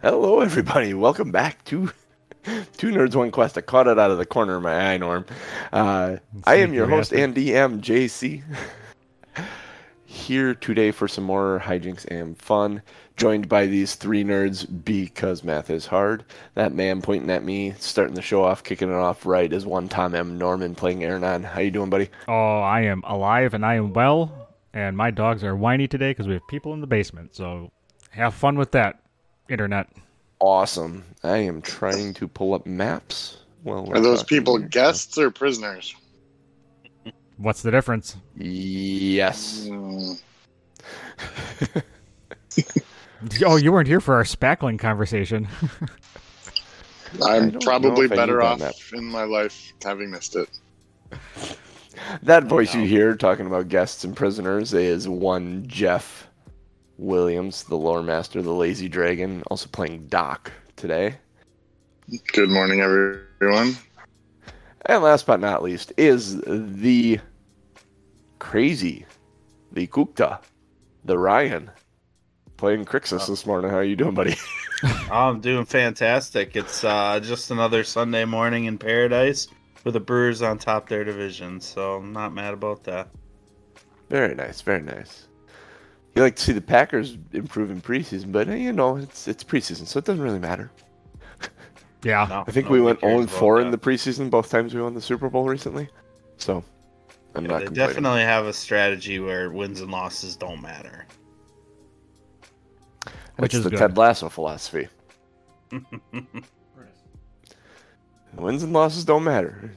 Hello, everybody. Welcome back to Two Nerds One Quest. I caught it out of the corner of my eye, Norm. Uh, I am your host and DM, JC. Here today for some more hijinks and fun. Joined by these three nerds because math is hard. That man pointing at me, starting the show off, kicking it off right is one Tom M. Norman playing Aaron How you doing, buddy? Oh, I am alive and I am well, and my dogs are whiny today because we have people in the basement. So have fun with that, internet. Awesome. I am trying to pull up maps. Well, Are those people guests or prisoners? What's the difference? Yes. Mm, Oh, you weren't here for our spackling conversation. I I'm probably better off about in my life having missed it. That voice you hear talking about guests and prisoners is one Jeff Williams, the lore master, the lazy dragon, also playing Doc today. Good morning, everyone. And last but not least is the crazy, the Kukta, the Ryan, playing Crixus this morning. How are you doing, buddy? I'm doing fantastic. It's uh, just another Sunday morning in paradise with the Brewers on top their division, so I'm not mad about that. very nice, very nice. You like to see the Packers improve in preseason, but you know it's it's preseason, so it doesn't really matter. yeah. No, I think we went cares 0 about 4 in the preseason both times we won the Super Bowl recently. So I'm Yeah, not they complaining. definitely have a strategy where wins and losses don't matter. Which It's is the good. Ted Lasso philosophy. Wins and losses don't matter.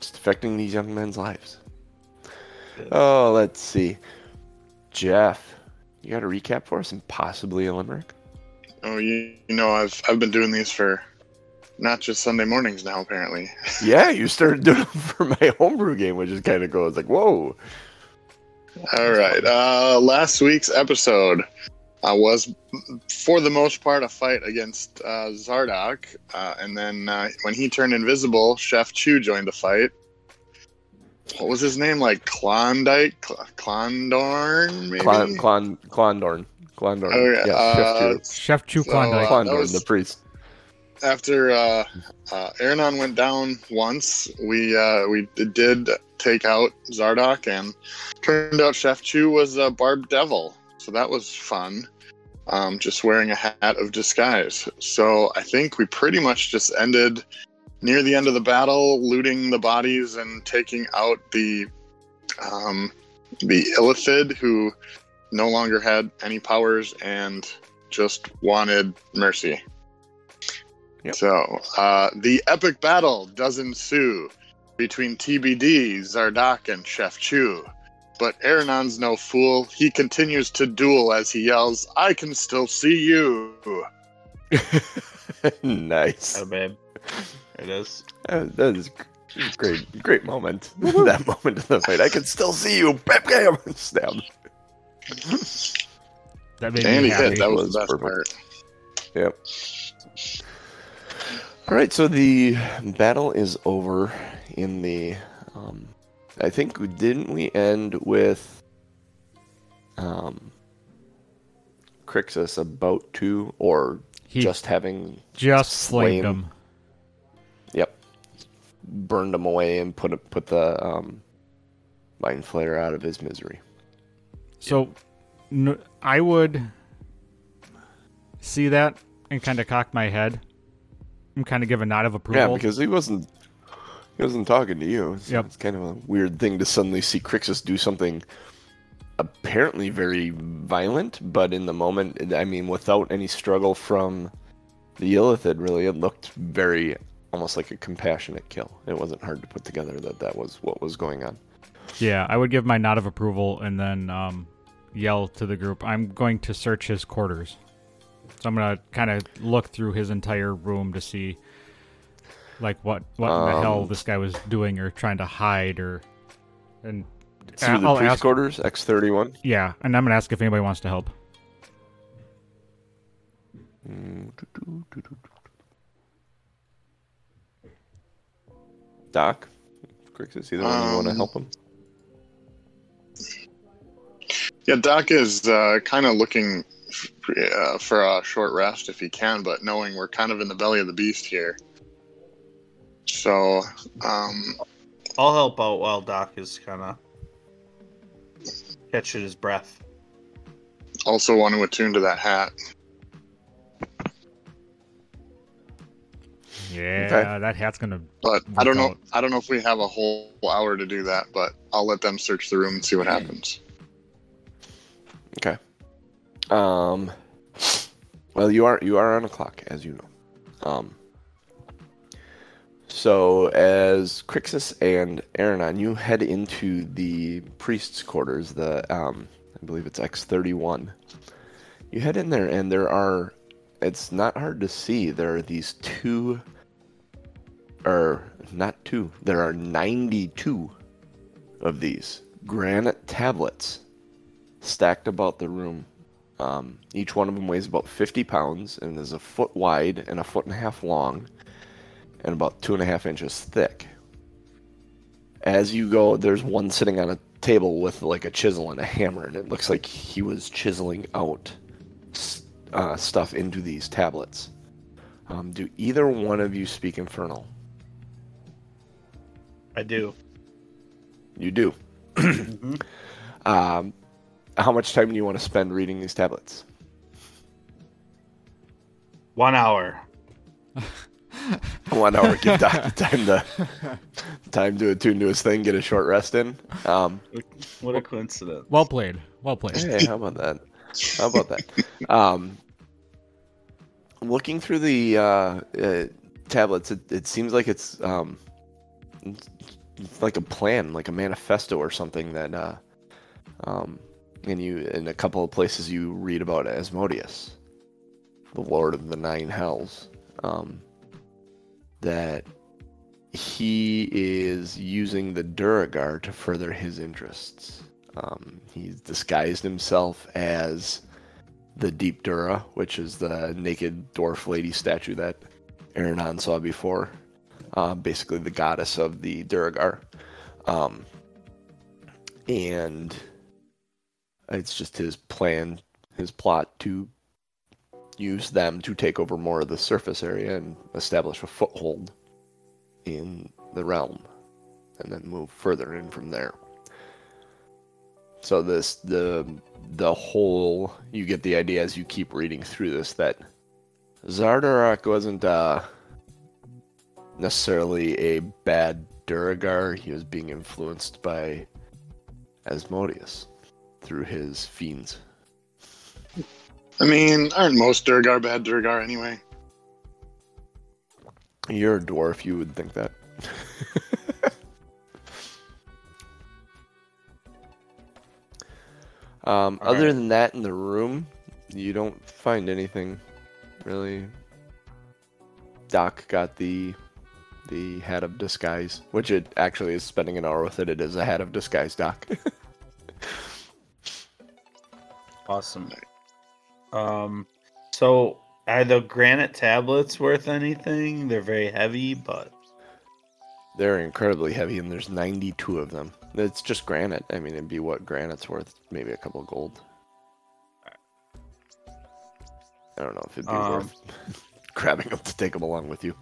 Just affecting these young men's lives. Oh, let's see. Jeff, you got a recap for us and possibly a limerick? Oh, you, you know, I've I've been doing these for not just Sunday mornings now. Apparently, Yeah, you started doing it for my homebrew game, which is kind of cool. It's like, whoa. all right. Uh, last week's episode uh, was, for the most part, a fight against uh, Zardock, uh, and then uh, when he turned invisible, Chef Chu joined the fight. What was his name? Like Klondike, Cl- Klondorn, maybe. Clon, Clon, Clondorn. Clondorn. Oh, yeah, yeah, uh, Chef Chef Chew So, Klondike. uh, Clondorn, was- the priest. after uh, uh, Aranon went down once, we uh, we did take out Zardock, and turned out Chef Chu was a Barb Devil, so that was fun. Um, just wearing a hat of disguise. So I think we pretty much just ended near the end of the battle, looting the bodies and taking out the um, the Illithid, who no longer had any powers and just wanted mercy. Yep. So, uh, the epic battle does ensue between TBD, Zardak, and Chef Chu. But Aranon's no fool. He continues to duel as he yells, I can still see you. nice. Oh, babe. There it is. Uh, that is great, great moment. that moment of the fight. I can still see you. Bam, bam, stab. That made And me happy. hit. That was was the best perfect. part. Yep. All right, so the battle is over in the. Um, I think didn't we end with um, Crixus about to, or He just having just slain- slayed him. Burned him away and put put the um, mind flayer out of his misery. So n- I would see that and kind of cock my head and kind of give a nod of approval. Yeah, because he wasn't he wasn't talking to you. So Yep. It's kind of a weird thing to suddenly see Crixus do something apparently very violent, but in the moment, I mean, without any struggle from the Illithid, really, it looked very almost like a compassionate kill. It wasn't hard to put together that that was what was going on. yeah, I would give my nod of approval and then um, yell to the group, I'm going to search his quarters. So I'm going to kind of look through his entire room to see like what what in the hell Um, this guy was doing or trying to hide or and Through the I'll priest ask- quarters, X thirty one. yeah, and I'm going to ask if anybody wants to help. Doc, Crixus, either one of you want to Um, help him? Yeah, Doc is uh, kind of looking f- uh, for a short rest if he can, but knowing we're kind of in the belly of the beast here. So, um, I'll help out while Doc is kind of catching his breath. also want to attune to that hat. Yeah, that hat's gonna. But I don't know. Workout. I don't know if we have a whole hour to do that. But I'll let them search the room and see what happens. Okay. Um. Well, you are you are on a clock, as you know. Um. So, as Crixus and Aranon, you head into the priest's quarters. The um, I believe it's X thirty one. You head in there, and there are. It's not hard to see. There are these two. Not two. There are ninety two of these granite tablets stacked about the room. Um, each one of them weighs about 50 pounds and is a foot wide and a foot and a half long and about two and a half inches thick. As you go, there's one sitting on a table with like a chisel and a hammer, and it looks like he was chiseling out uh, stuff into these tablets. Um, do either one of you speak Infernal? I do. You do. Mhm. Um, how much time do you want to spend reading these tablets? One hour. One hour, give Doc time to time to attune to his thing, get a short rest in. Um, What a coincidence. Well played. Well played. hey, how about that? How about that? Um, looking through the uh, uh, tablets, it, it seems like it's um, it's it's like a plan, like a manifesto or something that, uh, um, and you in a couple of places you read about Asmodeus, the Lord of the Nine Hells, um, that he is using the Duergar to further his interests. Um, he's disguised himself as the Deep Duerra, which is the naked dwarf lady statue that Aranon saw before. Uh, basically, the goddess of the Duergar. Um, and it's just his plan, his plot to use them to take over more of the surface area and establish a foothold in the realm, and then move further in from there. So this the the whole you get the idea as you keep reading through this that Xardorok wasn't uh, necessarily a bad Duergar. He was being influenced by Asmodeus through his fiends. I mean, aren't most Duergar bad Duergar anyway? You're a dwarf, you would think that. um, other right. than that, in the room, you don't find anything really. Doc got the the hat of disguise, which it actually is spending an hour with it. It is a hat of disguise, Doc. Awesome. Um, so are the granite tablets worth anything? They're very heavy, but They're incredibly heavy, and there's 92 of them. It's just granite. I mean, it'd be what granite's worth, maybe a couple of gold. I don't know if it'd be Um, worth grabbing them to take them along with you.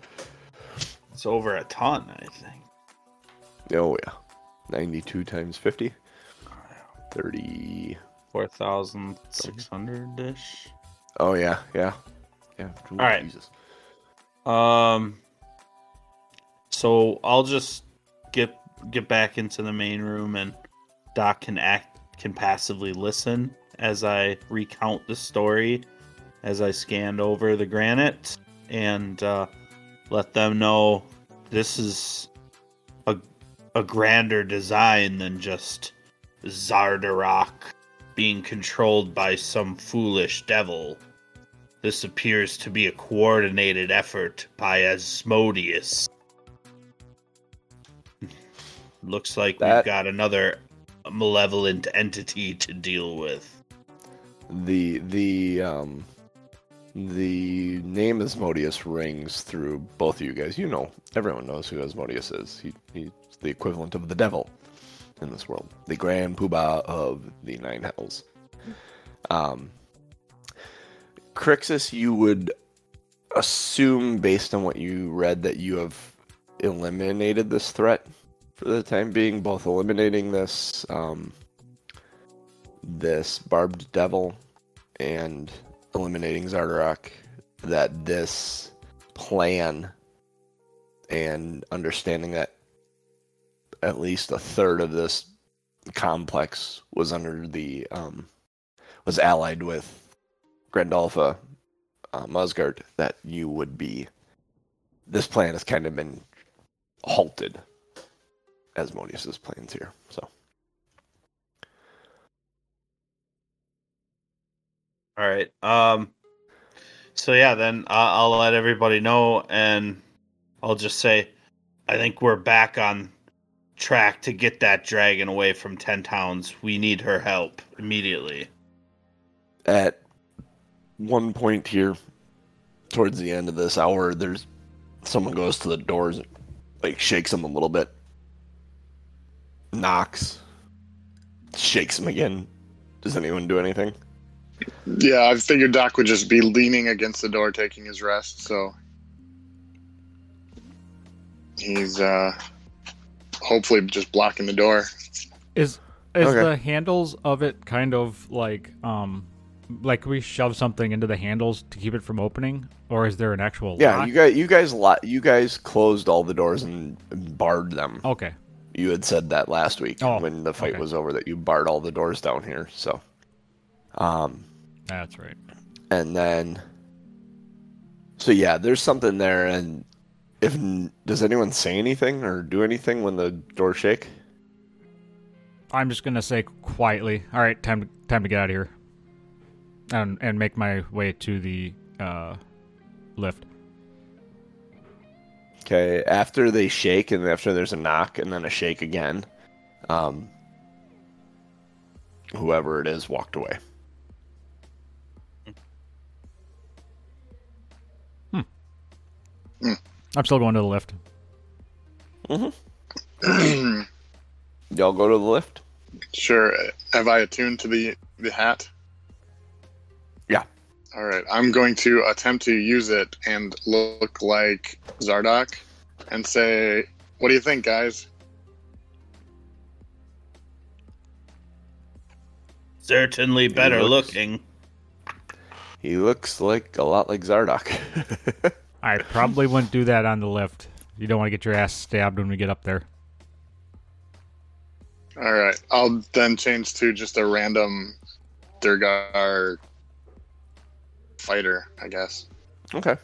It's over a ton, I think. Oh yeah, 92 times 50, 30. Four thousand six hundred ish. Oh yeah, yeah, yeah. Ooh, All right. Jesus. Um. So I'll just get get back into the main room, and Doc can act can passively listen as I recount the story, as I scanned over the granite, and uh, let them know this is a a grander design than just Xardorok being controlled by some foolish devil. This appears to be a coordinated effort by Asmodeus. Looks like That- we've got another malevolent entity to deal with. The the um the name Asmodeus rings through both of you guys. You know, everyone knows who Asmodeus is. He he's the equivalent of the devil in this world, the grand poobah of the nine hells. Um, Crixus, you would assume, based on what you read, that you have eliminated this threat for the time being, both eliminating this um, this barbed devil and eliminating Xardorok. That this plan and understanding that at least a third of this complex was under the um, was allied with Grandolpha uh, Muzgardt, that you would be. This plan has kind of been halted, as Asmodeus's plans here. So All right. Um. So yeah, then I'll, let everybody know, and I'll just say, I think we're back on track to get that dragon away from Ten Towns. We need her help immediately. at one point here, towards the end of this hour, there's someone goes to the doors, like shakes them a little bit, knocks, shakes them again. Does anyone do anything? Yeah, I figured Doc would just be leaning against the door, taking his rest. So he's uh, hopefully just blocking the door. Is is Okay. the handles of it kind of like um like we shove something into the handles to keep it from opening, or is there an actual Yeah, lock? you guys, you guys, lo- you guys closed all the doors and barred them. Okay. You had said that last week Oh, when the fight okay. was over that you barred all the doors down here. So, um, That's right. and then so yeah there's something there and if does anyone say anything or do anything when the doors shake I'm just gonna say quietly. All right, time to time to get out of here, and and make my way to the uh, lift. okay after they shake and after there's a knock and then a shake again um whoever it is walked away I'm still going to the lift. Mm-hmm. y'all go to the lift Sure. Have I attuned to the the hat? Yeah. All right. I'm going to attempt to use it and look like Zardock and say, "What do you think, guys?" Certainly better looks- looking. he looks like a lot like zardock I probably wouldn't do that on the lift. You don't want to get your ass stabbed when we get up there. All right. I'll then change to just a random Duergar fighter, I guess. Okay.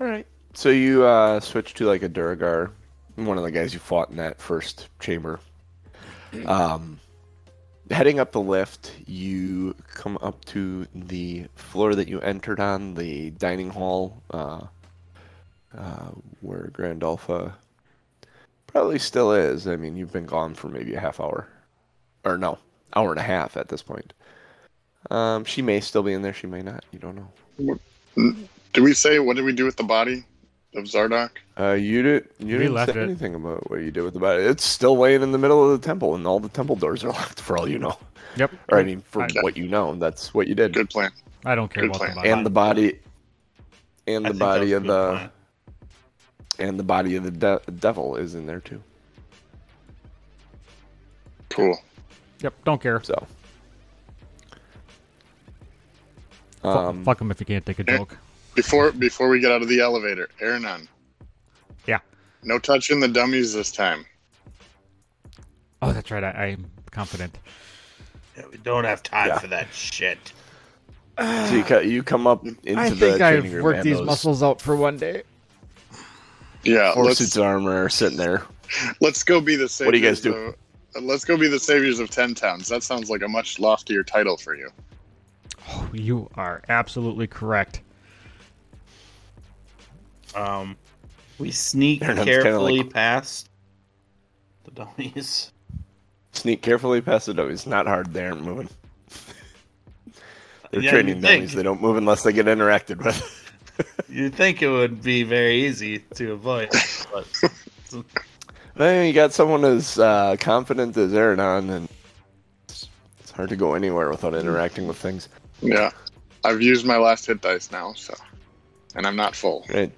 All right. So you uh, switch to like a Duergar, one of the guys you fought in that first chamber. Um, heading up the lift, you come up to the floor that you entered on, the dining hall, uh, uh, where Grandolpha probably still is. I mean, you've been gone for maybe a half hour, or no, hour and a half at this point. Um, she may still be in there. She may not. You don't know. Do we say what did we do with the body of Zardock? Uh, you did. You We didn't say it. anything about what you did with the body. It's still laying in the middle of the temple, and all the temple doors are locked. For all you know, Yep. or I mean, for I- what you know, that's what you did. Good plan. I don't care Good about plan. the body. And the body, and I the think that was body of the, plan. and the body of the de- devil is in there too. Cool. Yep. Don't care. So, Fu- um, Fuck him if you can't take a joke. Before before we get out of the elevator, Aranon. Yeah. No touching the dummies this time. Oh, that's right. I, I'm confident. Yeah, we don't have time Yeah. for that shit. so you, you come up into I the think training I've room, worked and these muscles out for one day. Yeah, Four let's suits armor sitting there. let's go be the saviors. What do you guys do? Of, uh, let's go be the saviors of ten towns. That sounds like a much loftier title for you. Oh, you are absolutely correct. Um, we sneak carefully like- past the dummies. Sneak carefully past the dummies. Not hard. They aren't moving. They're Yeah, training dummies. think. They don't move unless they get interacted with. You'd think it would be very easy to avoid, but Well, you got someone as uh, confident as Aranon, and it's, it's hard to go anywhere without interacting with things. Yeah. I've used my last hit dice now, so and I'm not full. Right.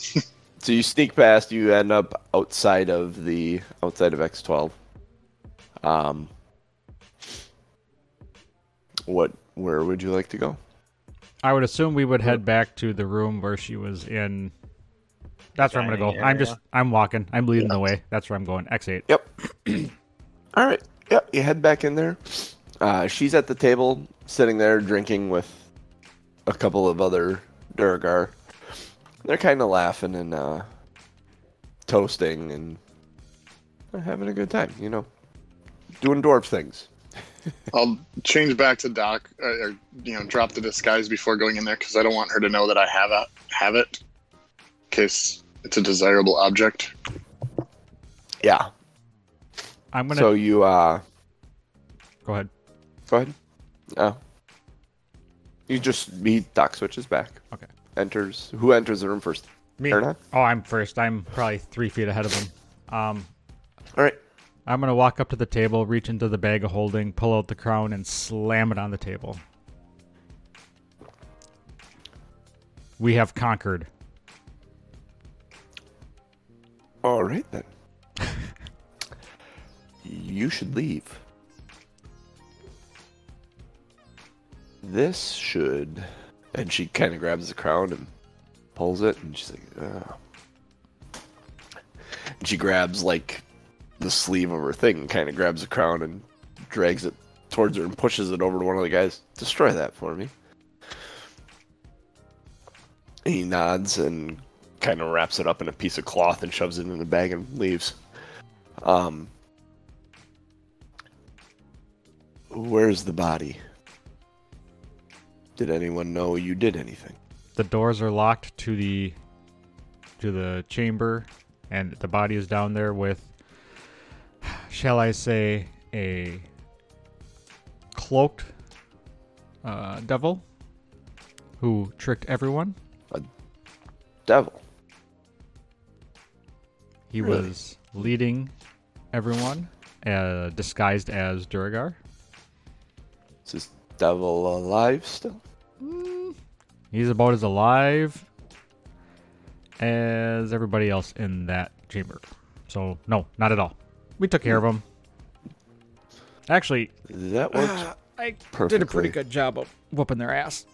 so you sneak past. You end up outside of the outside of X twelve. Um. What? Where would you like to go? I would assume we would head back to the room where she was in. That's where I'm gonna go. Dining I'm just. I'm walking. I'm leading the way. That's where I'm going. X8. Yep. All right. Yep. You head back in there. Uh, she's at the table, sitting there drinking with a couple of other Duergar. They're kind of laughing and uh, toasting and having a good time. You know, doing dwarf things. I'll change back to Doc, uh, or you know, drop the disguise before going in there because I don't want her to know that I have a, have it, in case it's a desirable object. Yeah. I'm gonna So you uh, go ahead. go ahead. Oh. You just he Doc switches back. Okay. Enters. Who enters the room first? Me. Erna? Oh, I'm first. I'm probably three feet ahead of him. Um, All right. I'm gonna walk up to the table, reach into the bag of holding, pull out the crown, and slam it on the table. We have conquered. All right then. you should leave. This should. And she kind of grabs the crown and pulls it, and she's like, oh. And she grabs, like, the sleeve of her thing, kind of grabs the crown and drags it towards her and pushes it over to one of the guys. Destroy that for me. He nods and kind of wraps it up in a piece of cloth and shoves it in the bag and leaves. Um, where's the body? Did anyone know you did anything? The doors are locked to the to the chamber, and the body is down there with, shall I say, a cloaked uh, devil who tricked everyone. A devil. He Really? was leading everyone, uh, disguised as Duergar. Is this devil alive still? Mm. He's about as alive as everybody else in that chamber. So, no, not at all. We took care of him. Actually, That works I perfectly. did a pretty good job of whooping their ass.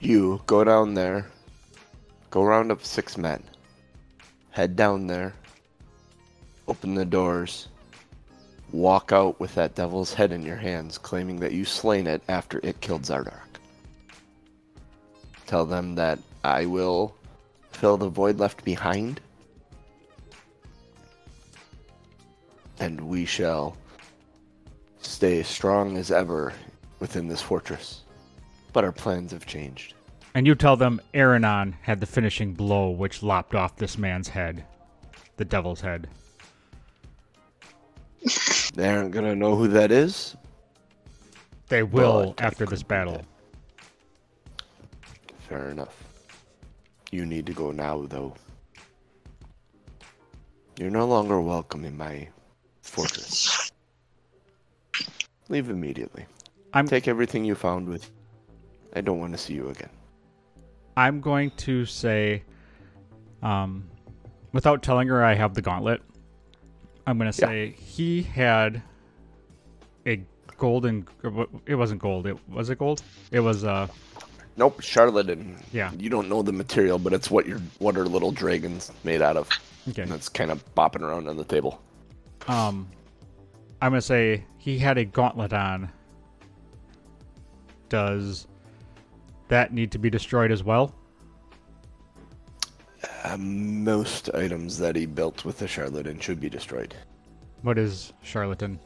You go down there, go round up six men, head down there, open the doors, walk out with that devil's head in your hands, claiming that you slain it after it killed Zardark. Tell them that I will fill the void left behind, and we shall stay strong as ever within this fortress. But our plans have changed. And you tell them Aranon had the finishing blow which lopped off this man's head. The devil's head. They aren't gonna know who that is. They will But after this battle. Fair enough. You need to go now, though. You're no longer welcome in my fortress. Leave immediately. I'm Take everything you found with. you. I don't want to see you again. I'm going to say, um, without telling her I have the gauntlet, I'm going to Yeah. say he had a golden. It wasn't gold. It was it gold. It was uh Nope, Charlotte, and Yeah. you don't know the material, but it's what your what are little dragon's made out of, okay. and it's kind of bopping around on the table. Um, I'm gonna say he had a gauntlet on. Does that need to be destroyed as well? Uh, most items that he built with the chardalyn should be destroyed. What is chardalyn?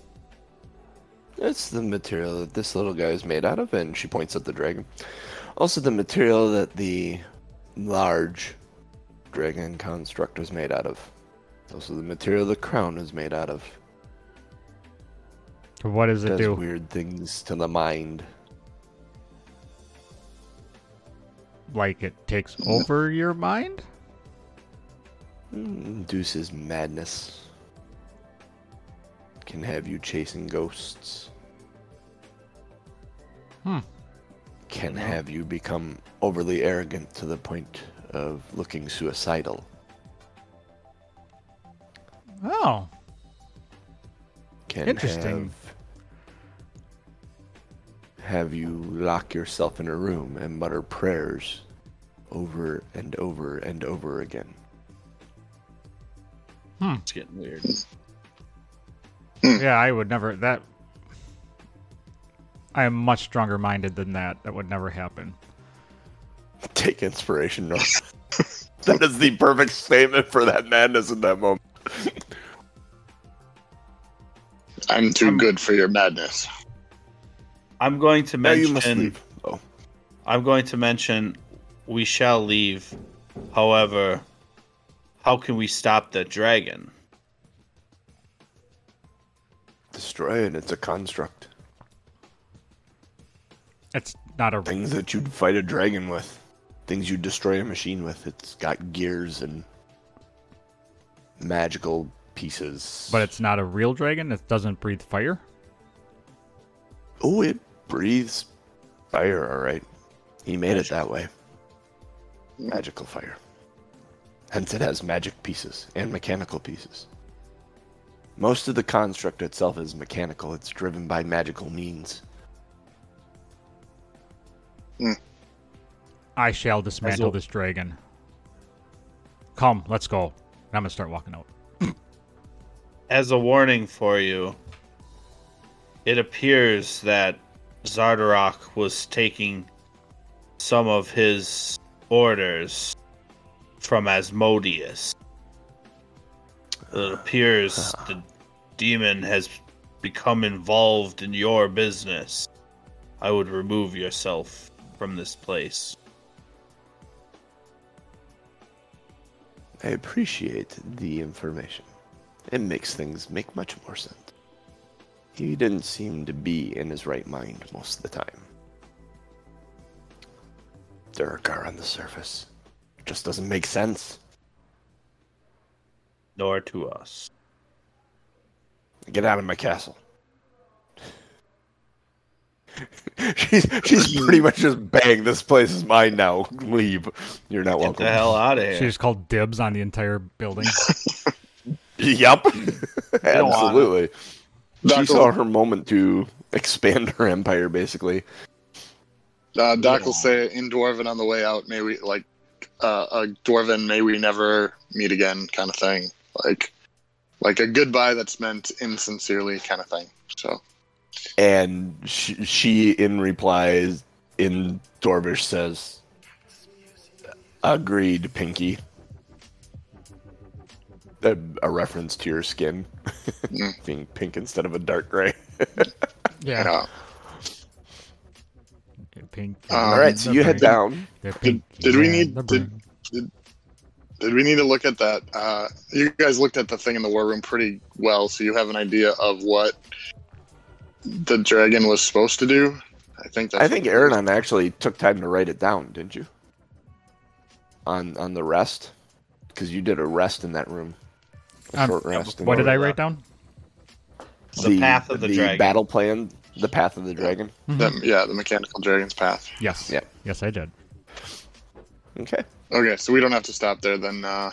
It's the material that this little guy is made out of, and she points at the dragon. Also, the material that the large dragon construct was made out of. Also, the material the crown is made out of. What does it Does do? weird things to the mind. Like it takes over your mind? Induces madness. Can have you chasing ghosts. Hmm. can have you become overly arrogant to the point of looking suicidal. Oh, Can Interesting. Have, have you lock yourself in a room and mutter prayers over and over and over again. Hmm. It's getting weird. Hmm. yeah, I would never. That. I am much stronger minded than that. That would never happen. Take inspiration, North. that is the perfect statement for that madness in that moment. I'm too I'm- good for your madness. I'm going to Now mention. you must leave. Oh, I'm going to mention we shall leave. However, how can we stop that dragon? destroy it. It's a construct. It's not a. Things that you'd fight a dragon with. Things you'd destroy a machine with. It's got gears and magical pieces. But it's not a real dragon. It doesn't breathe fire. Oh, it breathes fire, alright. He made it that way. Mm. Magical fire. Hence, it has magic pieces and mechanical pieces. Most of the construct itself is mechanical, it's driven by magical means. Hmm. I shall dismantle well- this dragon. Come, let's go. And I'm gonna start walking out. As a warning for you, it appears that Xardorok was taking some of his orders from Asmodeus. It uh, appears uh. the demon has become involved in your business. I would remove yourself from this place. I appreciate the information. It makes things make much more sense. He didn't seem to be in his right mind most of the time. Duergar on the surface. Just doesn't make sense. Nor to us. Get out of my castle. she's she's pretty much just bang. This place is mine now. Leave. You're not Get welcome. the hell out of She here. just called dibs on the entire building. Yep. Absolutely. She Doc saw her moment to expand her empire, basically. uh, Doc will say in Dwarven on the way out, may we, like, uh, a Dwarven, may we never meet again kind of thing. Like, like a goodbye that's meant insincerely kind of thing. So, And she, she in replies in Dwarvish says, "Agreed, Pinky." A, a reference to your skin Mm. being pink instead of a dark gray. yeah. Uh, Pink. Um, All right, so you head down. They're pink. did we need- the did- did we need to look at that? Uh, you guys looked at the thing in the war room pretty well, so you have an idea of what the dragon was supposed to do. I think. That's I think Aranon actually took time to write it down, didn't you? On on the rest, because you did a rest in that room. A Um, short rest. in What did I write down? The path of the dragon. battle plan, the path of the dragon. The, yeah, the mechanical dragon's path. Yes. Yeah. Yes, I did. Okay. Okay, so we don't have to stop there then. Uh,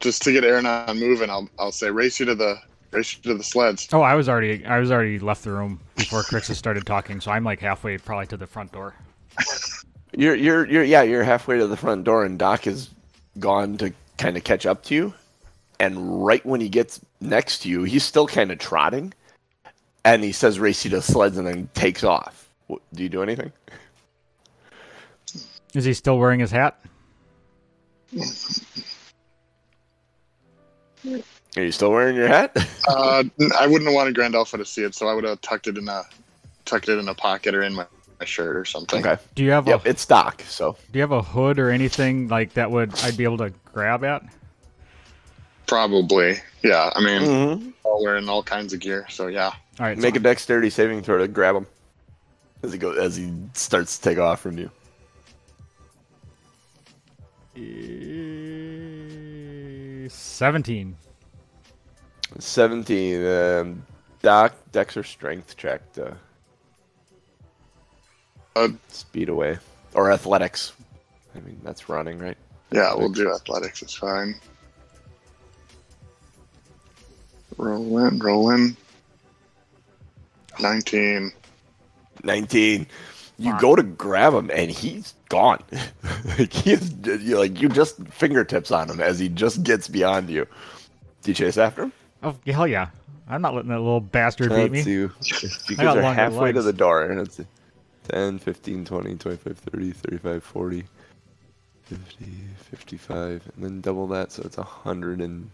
just to get Aranon moving, I'll I'll say race you to the race you to the sleds. Oh, I was already I was already left the room before Crixus started talking, so I'm like halfway probably to the front door. You're you're you're yeah, you're halfway to the front door and Doc is gone to kind of catch up to you. And right when he gets next to you, he's still kind of trotting. And he says race you to sleds and then takes off. Do you do anything? Is he still wearing his hat? Are you still wearing your hat? Uh, I wouldn't have wanted Grandolpha to see it, so I would have tucked it in a tucked it in a pocket or in my, my shirt or something. okay. Do you have Yep, a it's Doc, so Do you have a hood or anything like that would I'd be able to grab at? Probably, yeah. I mean, Mhm. all wearing all kinds of gear, so yeah. All right. make so a dexterity saving throw to grab him. As he goes as he starts to take off from you. Uh, Seventeen. 17. Um, Doc, Dex or Strength check to speed away or athletics. I mean, that's running, right? Yeah, we'll do athletics. It's fine. Rolling, rolling. 19. 19. You Fuck. go to grab him and he's gone. like he is you like you just fingertips on him as he just gets beyond you. Do you chase after him? Oh hell yeah! I'm not letting that little bastard beat Let's me. see. You guys are longer halfway to the door and it's 10, 15, 20, 25, 30, 35, 40, 50, 55, and then double that so it's 100 and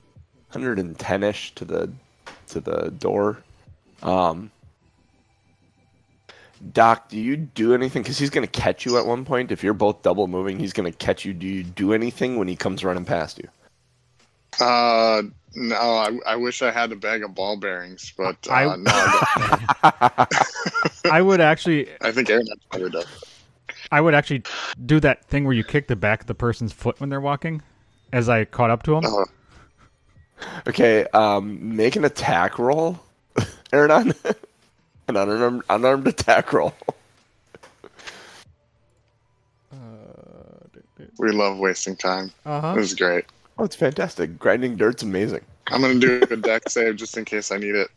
110ish to the to the door. Um Doc, do you do anything? Because he's going to catch you at one point. If you're both double moving, he's going to catch you. Do you do anything when he comes running past you? Uh, no, I, I wish I had a bag of ball bearings, but uh, I- no, I, don't. I would actually, I think Aaron probably does. I would actually do that thing where you kick the back of the person's foot when they're walking. As I caught up to him, Uh, Okay, um, make an attack roll, Aaron. An unarmed, unarmed attack roll. we love wasting time. uh huh. This is great. Oh, it's fantastic. Grinding dirt's amazing. I'm gonna do a Dex save just in case I need it.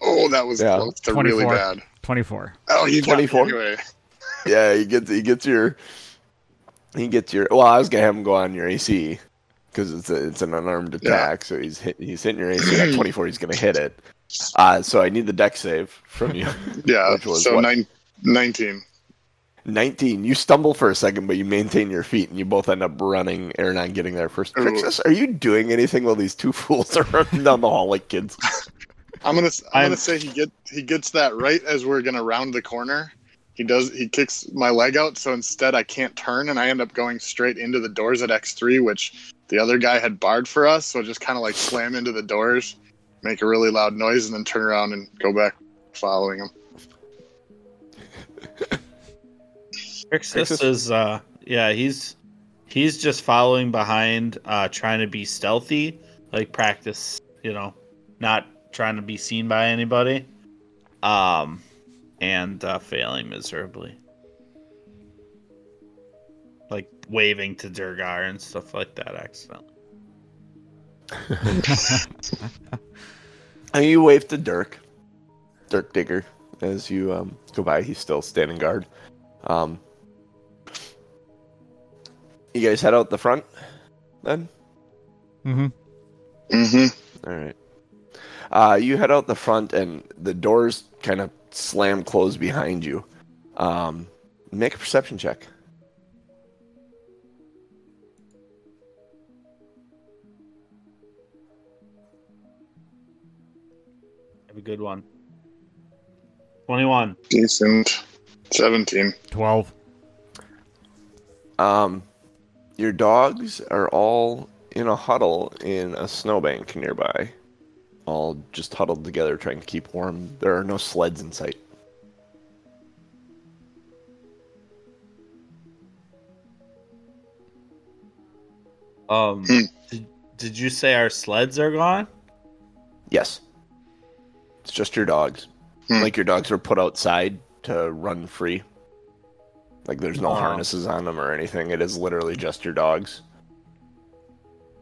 Oh, that was Yeah. close to really bad. Twenty-four. Oh, you 24? anyway. Yeah, he gets he gets your he gets your. Well, I was gonna have him go on your AC because it's a, it's an unarmed attack, so he's hit, he's hitting your AC at 24. He's gonna hit it. Uh, so I need the Dex save from you. Yeah, Which was so what? nine, 19. 19. You stumble for a second, but you maintain your feet, and you both end up running. Aranon getting there first. Ooh. Crixus, are you doing anything while these two fools are running down the hall like kids? I'm gonna I'm, I'm- gonna say he get he gets that right as we're gonna round the corner. He does he kicks my leg out, so instead I can't turn, and I end up going straight into the doors at X3, which the other guy had barred for us. So I just kind of like slam into the doors, make a really loud noise, and then turn around and go back following him. Crixus Crixus? is uh yeah, he's he's just following behind, uh trying to be stealthy, like practice, you know, not trying to be seen by anybody. Um and uh failing miserably. Like waving to Duergar and stuff like that accidentally. And you wave to Dirk, Dirk Digger, as you um, go by. He's still standing guard. Um, you guys head out the front, then. Mm-hmm. Mm-hmm. All right. Uh, you head out the front, and the doors kind of slam closed behind you. Um, make a perception check. A good one. Twenty one. Decent. 17. Twelve. Um, your dogs are all in a huddle in a snowbank nearby, all just huddled together trying to keep warm. There are no sleds in sight. Um Hmm. did, did you say our sleds are gone? Yes, it's just your dogs. Hmm. Like your dogs are put outside to run free. Like there's no Oh. harnesses on them or anything. It is literally just your dogs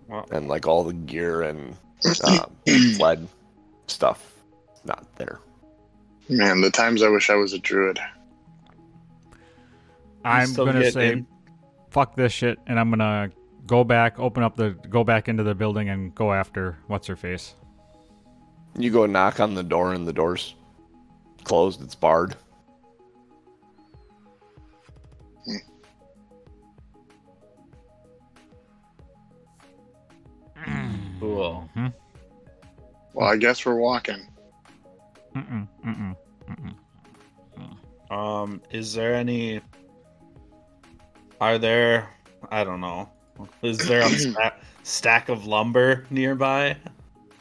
Well, and like all the gear and uh, sled stuff not there. Man, the times I wish I was a druid. I'm gonna say, in. fuck this shit, and I'm gonna go back, open up the, go back into the building, and go after what's her face. You go knock on the door and the door's closed. It's barred. cool. Well, I guess we're walking. Mm-mm, mm-mm, mm-mm. Um, is there any? Are there? I don't know. Is there a sta- stack of lumber nearby?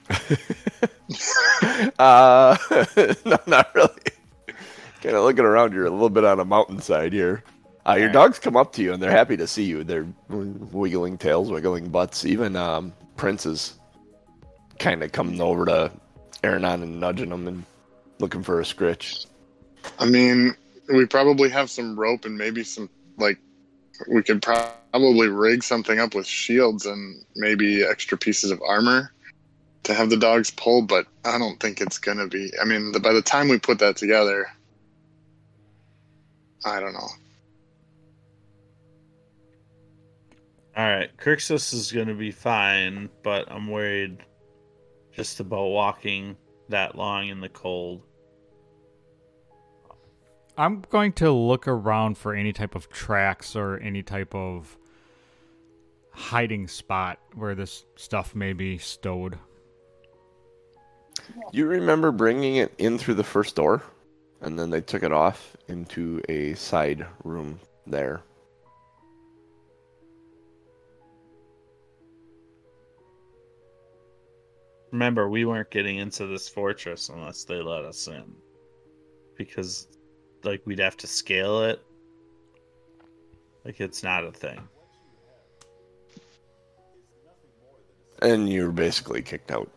uh, no, not really. kind of looking around. You're a little bit on a mountainside here. Uh, your Alright. dogs come up to you and they're happy to see you. They're wiggling tails, wiggling butts. Even um, Prince is kind of coming over to Aranon and nudging him and looking for a scritch. I mean, we probably have some rope and maybe some like we could probably rig something up with shields and maybe extra pieces of armor to have the dogs pull. But I don't think it's gonna be. I mean, the, by the time we put that together, I don't know. All right, Crixus is going to be fine, but I'm worried just about walking that long in the cold. I'm going to look around for any type of tracks or any type of hiding spot where this stuff may be stowed. You remember bringing it in through the first door, and then they took it off into a side room there. Remember, we weren't getting into this fortress unless they let us in. Because, like, we'd have to scale it. Like, it's not a thing. And you were basically kicked out.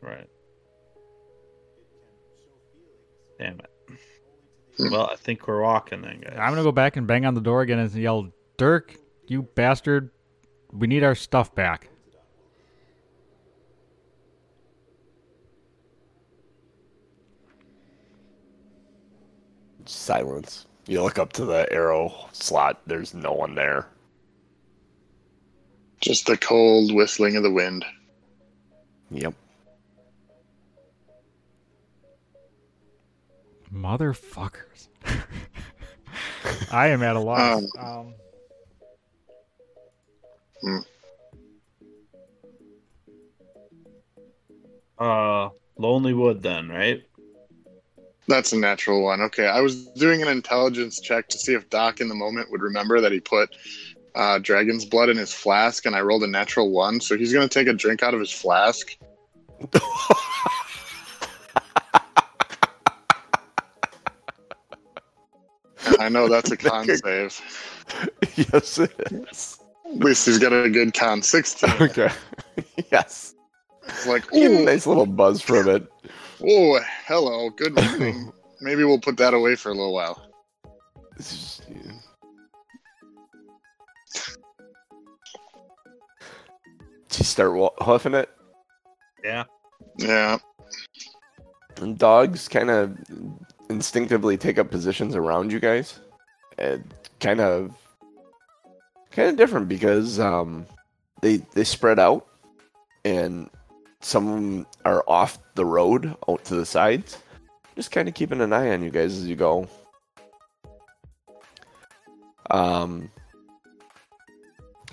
Right. Damn it. Well, I think we're walking then, guys. I'm gonna go back and bang on the door again and yell, "Dirk, you bastard! We need our stuff back." Silence. You look up to the arrow slot. There's no one there. Just the cold whistling of the wind. Yep. Motherfuckers. I am at a loss. Um, Um, Uh, Lonely Wood then, right? That's a natural one. Okay, I was doing an intelligence check to see if Doc in the moment would remember that he put uh, dragon's blood in his flask, and I rolled a natural one. So he's going to take a drink out of his flask. I know that's a con save. yes, it is. At least he's got a good con 16. Okay. yes. It's like, You get a ooh, nice little buzz from it. oh, hello, good morning. Maybe we'll put that away for a little while. It's just, yeah. Did start wa- huffing it? Yeah. Yeah. And dogs kind of instinctively take up positions around you guys. Kind of kind of different because um they they spread out and some of them are off the road out to the sides. Just kind of keeping an eye on you guys as you go. Um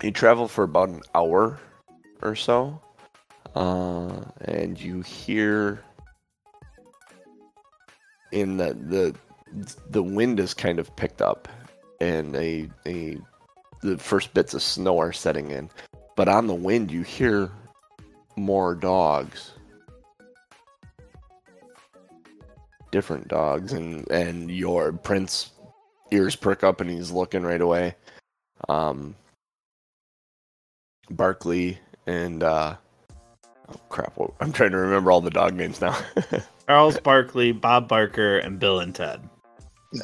you travel for about an hour or so. Uh and you hear in the the the wind is kind of picked up and a a the first bits of snow are setting in. But on the wind you hear more dogs. Different dogs and and your prince ears perk up and he's looking right away. Um barkley and uh oh crap i'm trying to remember all the dog names now Charles Barkley, Bob Barker, and Bill and Ted.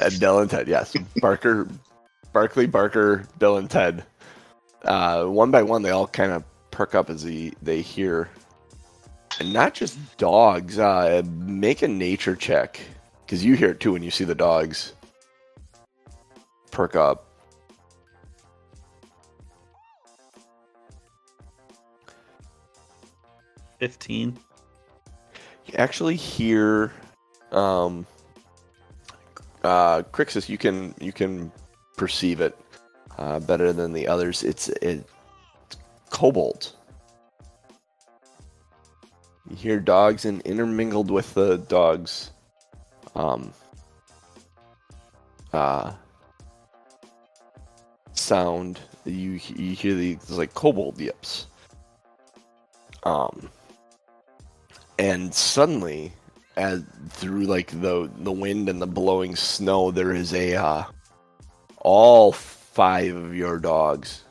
Uh, Bill and Ted, yes. Barker, Barkley, Barker, Bill and Ted. Uh, one by one, they all kind of perk up as they, they hear. And not just dogs. Uh, make a nature check. Because you hear it too when you see the dogs perk up. 15. Actually hear um uh Crixus, you can you can perceive it uh, better than the others. It's it's kobold. You hear dogs and intermingled with the dogs um uh sound you you hear these like kobold yips. Um and suddenly as through like the the wind and the blowing snow there is a uh all five of your dogs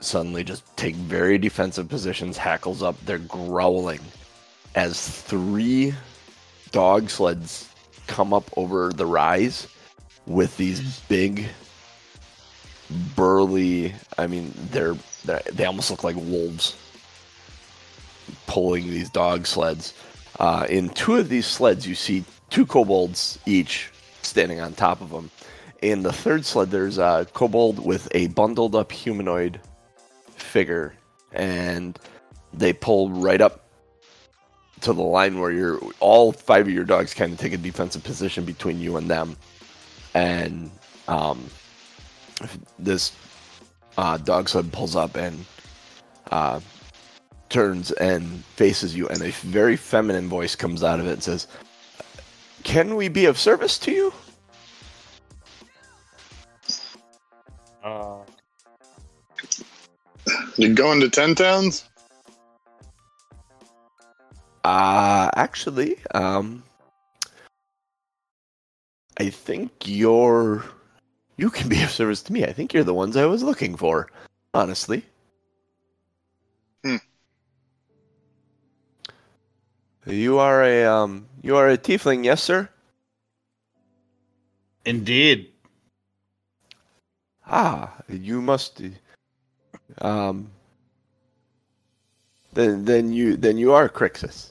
suddenly just take very defensive positions hackles up they're growling as three dog sleds come up over the rise with these big, burly. I mean, they're, they're they almost look like wolves pulling these dog sleds. Uh, in two of these sleds, you see two kobolds each standing on top of them. In the third sled, there's a kobold with a bundled up humanoid figure, and they pull right up to the line where you're all five of your dogs kind of take a defensive position between you and them, and um, this uh, dog sled pulls up and uh, turns and faces you, and a very feminine voice comes out of it and says, "Can we be of service to you?" Uh, You going to Ten Towns? Uh, actually, um, I think you're. You can be of service to me. I think you're the ones I was looking for, honestly. You are a um. You are a tiefling, yes, sir. indeed. Ah, you must. Um. Then, then you, then you are Crixus.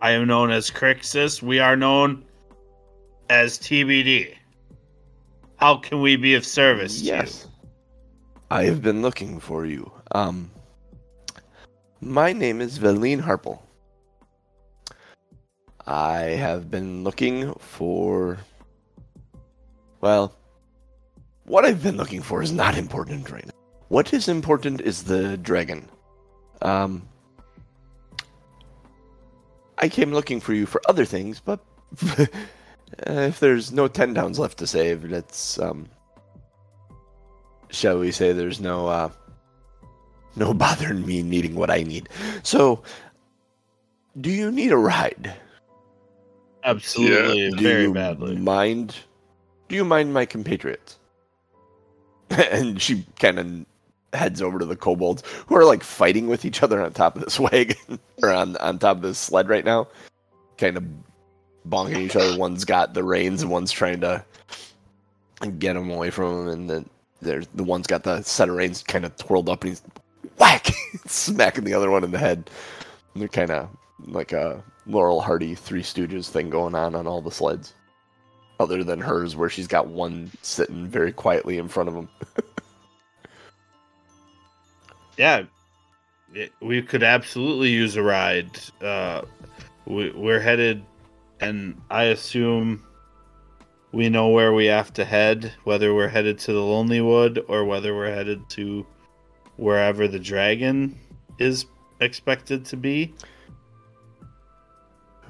I am known as Crixus. We are known as TBD. How can we be of service Yes. I have been looking for you. Um My name is Vellynne Harpell. I have been looking for well what I've been looking for is not important right now. What is important is the dragon. Um I came looking for you for other things, but if there's no ten downs left to save, let's um shall we say there's no uh no bothering me needing what I need. So do you need a ride? Absolutely, Do very you badly. Mind do you mind my compatriots? and she kind of heads over to the kobolds who are like fighting with each other on top of this wagon or on on top of this sled right now. Kind of bonking each other. One's got the reins and one's trying to get him away from him and then there's the one's got the set of reins kind of twirled up and he's whack smacking the other one in the head. They're kind of like a Laurel Hardy Three Stooges thing going on on all the sleds, other than hers where she's got one sitting very quietly in front of him. yeah, it, we could absolutely use a ride. Uh, we, we're headed, and I assume we know where we have to head, whether we're headed to the Lonely Wood or whether we're headed to wherever the dragon is expected to be.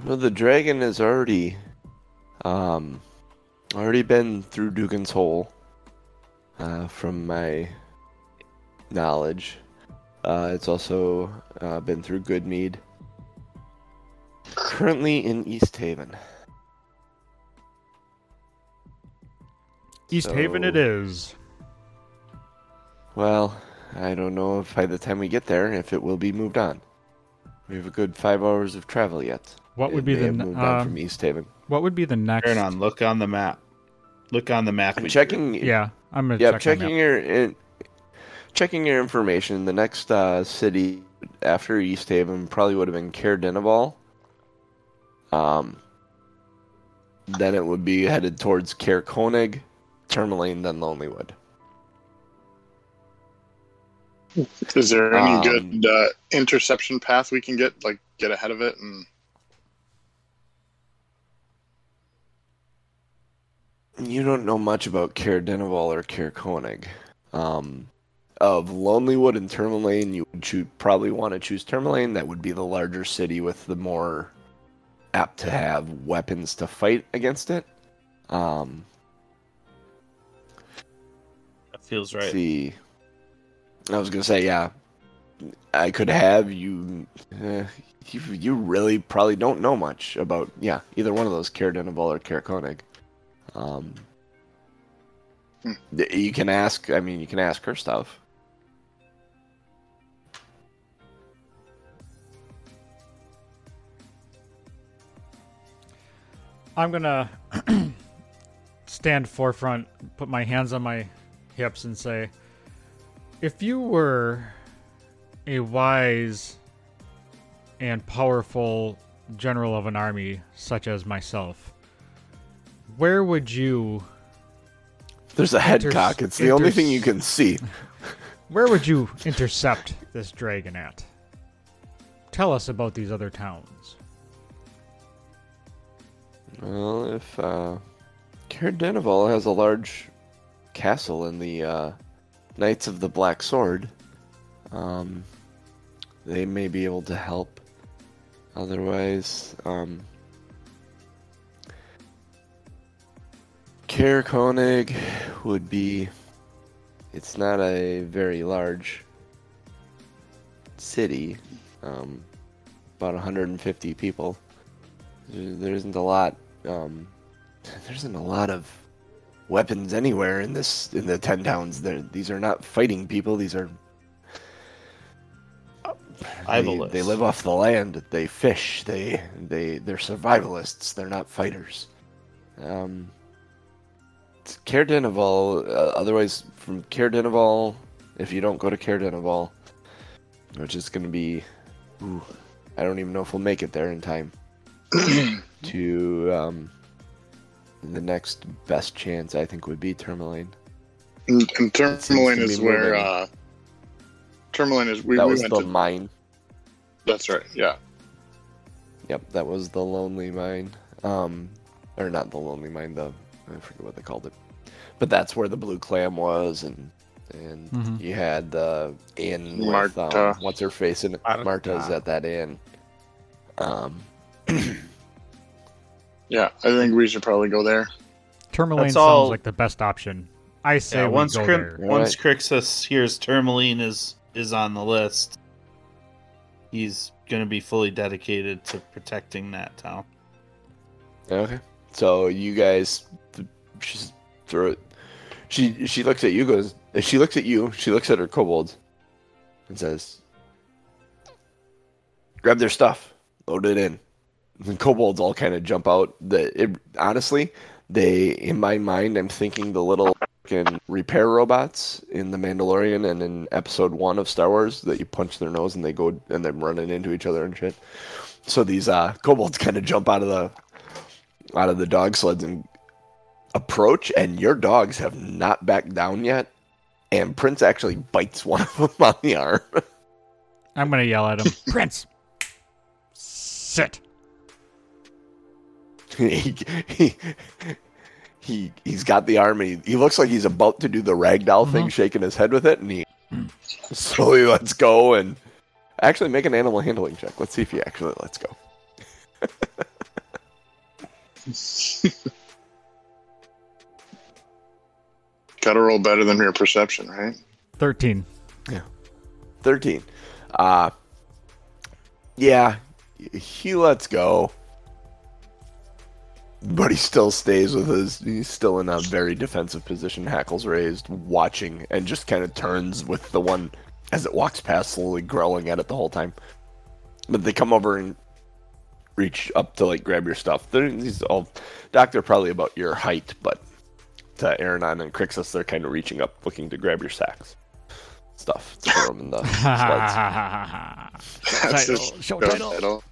Well, the dragon has already, um, already been through Dougan's Hole, uh, from my knowledge. Uh, it's also uh, been through Goodmead. Currently in East Haven. East Haven it So- is. Well, I don't know if by the time we get there, if it will be moved on. We have a good five hours of travel yet. What would It be may the have ne- moved on uh, from East Haven? what would be the next? Turn on, look on the map. Look on the map. I'm we checking. Yeah, I'm gonna Yeah, check checking your in, checking your information. The next uh, city after East Haven probably would have been Caer Dineval. Um, then it would be headed towards Caer Konig, Tourmaline, then Lonelywood. Is there any Um, good uh, interception path we can get, like get ahead of it and You don't know much about Caer Dineval or Caer Konig. Um, of Lonelywood and Tourmaline, you would choo- probably want to choose Tourmaline. That would be the larger city with the more apt to have weapons to fight against it. Um, That feels right. see. I was gonna say, yeah, I could have you. Uh, you, you really probably don't know much about, yeah, either one of those, Caer Dineval or Caer Konig. Um, Hmm. you can ask. I mean, you can ask her stuff. I'm gonna stand forefront, put my hands on my hips, and say, If you were a wise and powerful general of an army, such as myself, where would you. There's a head Inters- cock. It's the only thing you can see. Where would you intercept this dragon at? Tell us about these other towns. Well, if uh, Caer Dineval has a large castle in the uh, Knights of the Black Sword, um, they may be able to help. Otherwise, um, Caer Konig would be. It's not a very large city, um, about 150 people. There there isn't a lot. Um, there isn't a lot of weapons anywhere in this in the ten towns. There, these are not fighting people. These are they, Survivalists. they live off the land. They fish. They they they're survivalists. They're not fighters. Um, Caer Dineval, uh, otherwise from Caer Dineval, if you don't go to Caer Dineval, which is going to be, ooh, I don't even know if we'll make it there in time to um, the next best chance I think would be Tourmaline. And, and It seems to Tourmaline is where moving. uh, Tourmaline is. We, that we was went the to. mine. That's right. Yeah. Yep, that was the lonely mine. Um, or not the lonely mine. The I forget what they called it, but that's where the blue clam was, and and Mhm. you had the inn with um, what's her face in it. Marta's at that inn. Um, Yeah. I think we should probably go there. Tourmaline That's sounds all- like the best option. I say Yeah, we once go Cri- there. once Crixus hears Tourmaline is is on the list, he's gonna be fully dedicated to protecting that town. Okay. So you guys, she's throw it. She she looks at you. Goes. She looks at you. She looks at her kobold, and says, "Grab their stuff. Load it in." And kobolds all kind of jump out. The it, honestly, they in my mind, I'm thinking the little fucking repair robots in the Mandalorian and in Episode One of Star Wars that you punch their nose and they go and they're running into each other and shit. So these uh, kobolds kind of jump out of the out of the dog sleds and approach, and your dogs have not backed down yet. And Prince actually bites one of them on the arm. I'm gonna yell at him, Prince, sit. He, he, he, he's got the arm, and he, he looks like he's about to do the ragdoll thing, Mhm. shaking his head with it, and he slowly lets go and actually make an animal handling check. Let's see if he actually lets go. Got to roll better than your perception, right? Thirteen. Yeah. 13. Uh, yeah, he lets go. But he still stays with his. He's still in a very defensive position, hackles raised, watching, and just kind of turns with the one as it walks past, slowly growling at it the whole time. But they come over and reach up to like grab your stuff. They're, these all, Doc, they're probably about your height, but to Aranon and Crixus, they're kind of reaching up, looking to grab your sacks. Stuff to throw them in the sleds. That's Title, show show title. title.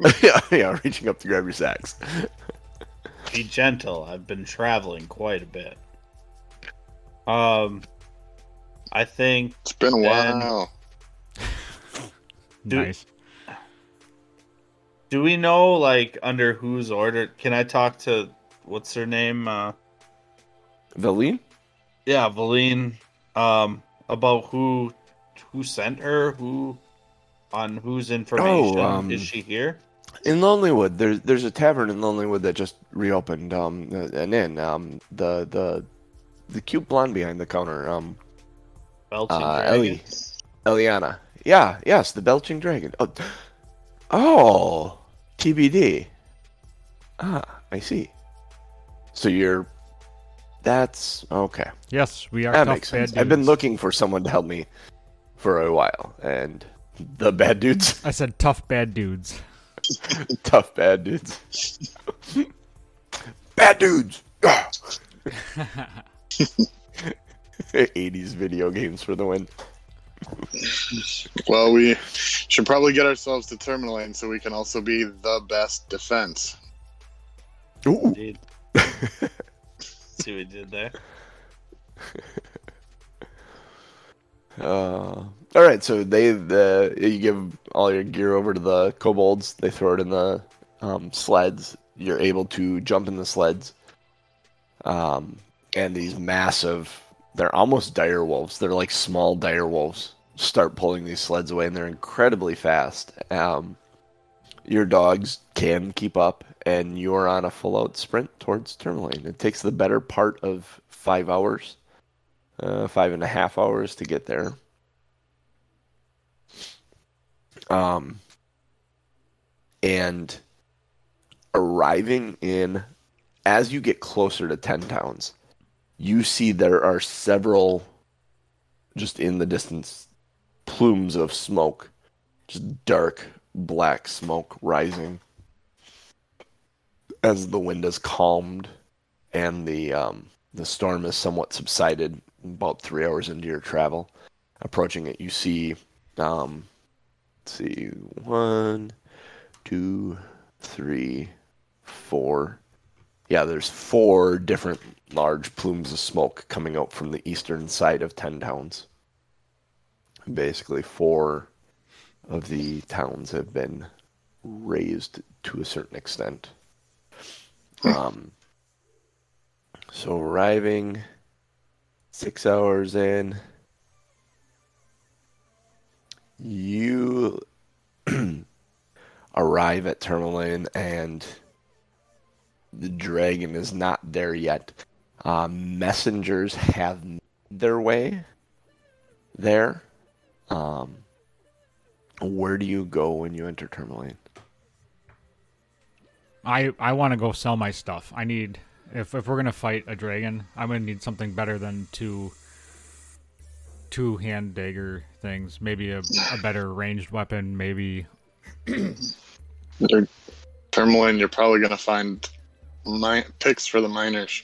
yeah, yeah, reaching up to grab your sacks. Be gentle. I've been traveling quite a bit. Um, I think It's been a And- while. Dude. nice. Do we know like under whose order? Can I talk to what's her name? Uh, Vellynne? yeah, Vellynne. Um, about who who sent her? Who on whose information um, is she here? In Lonelywood, there's there's a tavern in Lonelywood that just reopened. Um, an inn. Um, the the the cute blonde behind the counter. Um, Belching uh, dragon? Ellie, Eliana. Yeah, yes, the belching dragon. Oh, oh, TBD. Ah, I see. So you're. That's okay. Yes, we are That tough makes bad sense. I've been looking for someone to help me for a while, and the bad dudes, I said tough bad dudes. tough bad dudes, bad dudes. '80s video games for the win. Well, we should probably get ourselves to Tourmaline so we can also be the best defense. Ooh. Indeed. See what we did there? Uh, all right, so they the you give all your gear over to the kobolds. They throw it in the um, sleds. You're able to jump in the sleds. Um, and these massive, they're almost dire wolves. They're like small dire wolves. Start pulling these sleds away, and they're incredibly fast. Um, your dogs can keep up, and you're on a full-out sprint towards Tourmaline. It takes the better part of five hours uh, five and a half hours to get there. Um, and arriving in, as you get closer to Ten Towns, you see there are several, just in the distance, plumes of smoke, just dark black smoke rising as the wind has calmed and the um, the storm has somewhat subsided about three hours into your travel. Approaching it, you see, um, let's see, one, two, three, four. Yeah, there's four different large plumes of smoke coming out from the eastern side of Ten Towns. Basically, four of the towns have been raised to a certain extent. Um, so arriving six hours in, you arrive at Tourmaline and the dragon is not there yet. Uh, messengers have their way there. Um, where do you go when you enter Tourmaline? I I want to go sell my stuff. I need if if we're gonna fight a dragon, I'm gonna need something better than two two hand dagger things. Maybe a, a better ranged weapon. Maybe They're, Tourmaline, you're probably going to find mi- picks for the miners.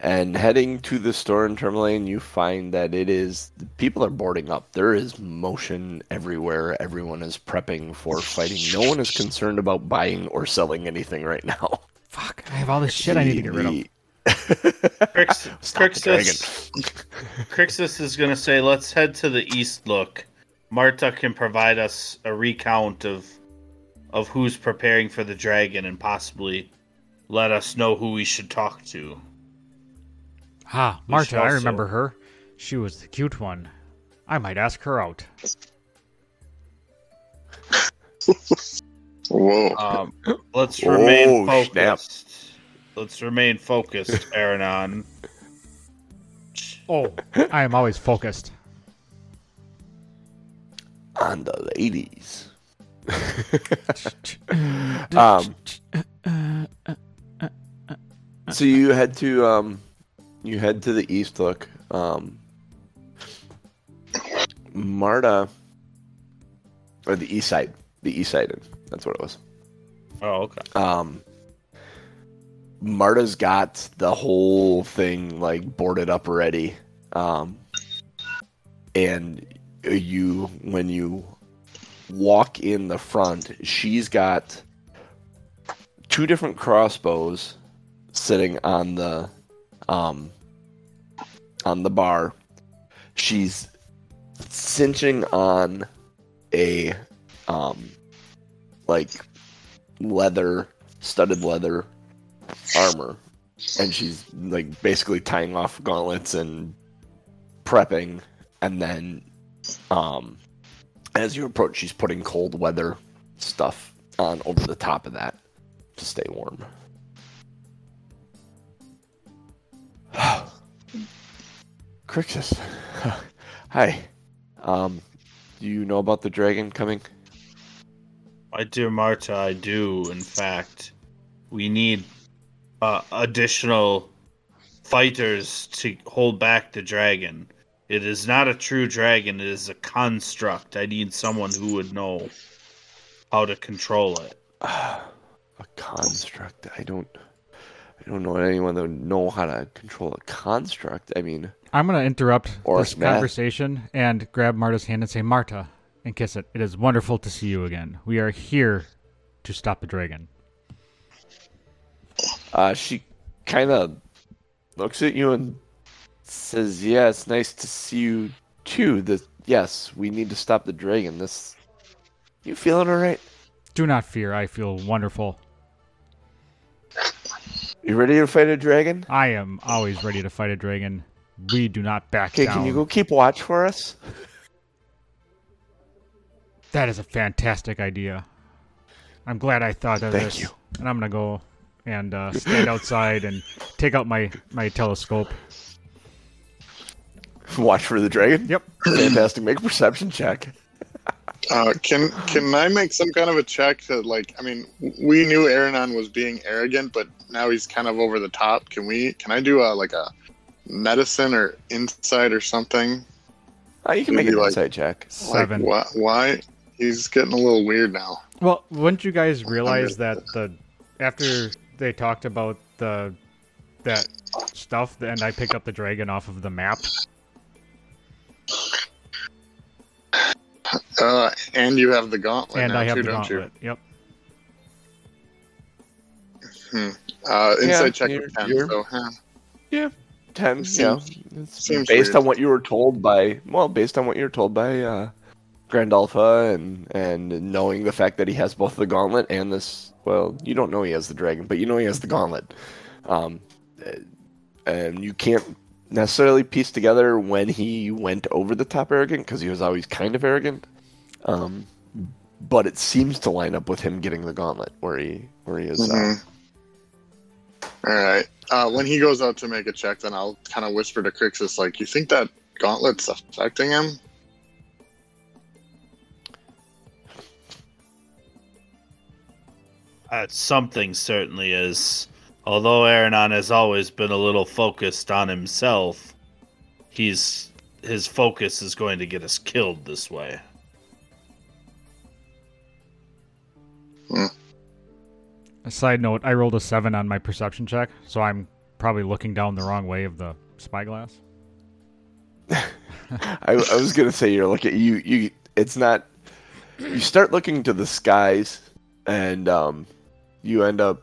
And heading to the store in Tourmaline, you find that it is people are boarding up. There is motion everywhere. Everyone is prepping for fighting. No one is concerned about buying or selling anything right now. fuck. I have all this shit I need to get rid of. The- Crix, Stop the dragon. Crixus, Crixus is going to say, let's head to the east look. Marta can provide us a recount of of who's preparing for the dragon and possibly let us know who we should talk to. Ha, We Marta, should I remember her. She was the cute one. I might ask her out. Whoa. Um, let's remain focused. snap. Focused. Let's remain focused, Aranon. Oh, I am always focused. on the ladies. um, so you head to um, you head to the east look. Um, Marta, or the east side, the east side. That's what it was. Oh, okay. Um, Marta's got the whole thing like boarded up already. Um, and you, when you walk in the front, she's got two different crossbows sitting on the, um, on the bar. She's cinching on a, um, like leather, studded leather armor, and she's like basically tying off gauntlets and prepping, and then, um, as you approach, she's putting cold weather stuff on over the top of that to stay warm. Crixus, hi. Um, do you know about the dragon coming? My dear Marta, I do. In fact, we need uh, additional fighters to hold back the dragon. It is not a true dragon, it is a construct. I need someone who would know how to control it. a construct. I don't. I don't know anyone that would know how to control a construct. I mean, I'm going to interrupt Or this math. conversation and grab Marta's hand and say, Marta, and kiss it. It is wonderful to see you again. We are here to stop the dragon. Uh, she kind of looks at you and says, "Yeah, it's nice to see you too. The yes, we need to stop the dragon. This, you feeling all right? Do not fear. I feel wonderful. You ready to fight a dragon? I am always ready to fight a dragon. We do not back Okay, down. can you go keep watch for us? That is a fantastic idea. I'm glad I thought of this. Thank this. you. And I'm gonna go and uh, stand outside and take out my my telescope. Watch for the dragon. Yep. Fantastic. Make a perception check. Uh, can can I make some kind of a check to like? I mean, we knew Aranon was being arrogant, but now he's kind of over the top. Can we? Can I do a like a medicine or insight or something? Uh, you can make an like- insight check. Seven. Like, why? Why? He's getting a little weird now. Well, wouldn't you guys realize that the after they talked about the that stuff, and I picked up the dragon off of the map? Uh, and you have the gauntlet and now I have too, the don't gauntlet. Yep. you? Uh, insight Yeah, check you're- with ten. you're- So, huh. Ten. Seems- yeah. It's seems based weird. on what you were told by well, based on what you were told by uh, Grandolpha and and knowing the fact that he has both the gauntlet and this. Well, you don't know he has the dragon, but you know he has the gauntlet. Um, and you can't necessarily piece together when he went over the top arrogant because he was always kind of arrogant. Um, but it seems to line up with him getting the gauntlet where he where he is. Uh, Mhm. All right. Uh, when he goes out to make a check, then I'll kind of whisper to Crixus, like, "You think that gauntlet's affecting him?" Uh, something certainly is. Although Aranon has always been a little focused on himself, he's his focus is going to get us killed this way. A side note: I rolled a seven on my perception check, so I'm probably looking down the wrong way of the spyglass. I, I was gonna say you're looking you you it's not you start looking to the skies and um you end up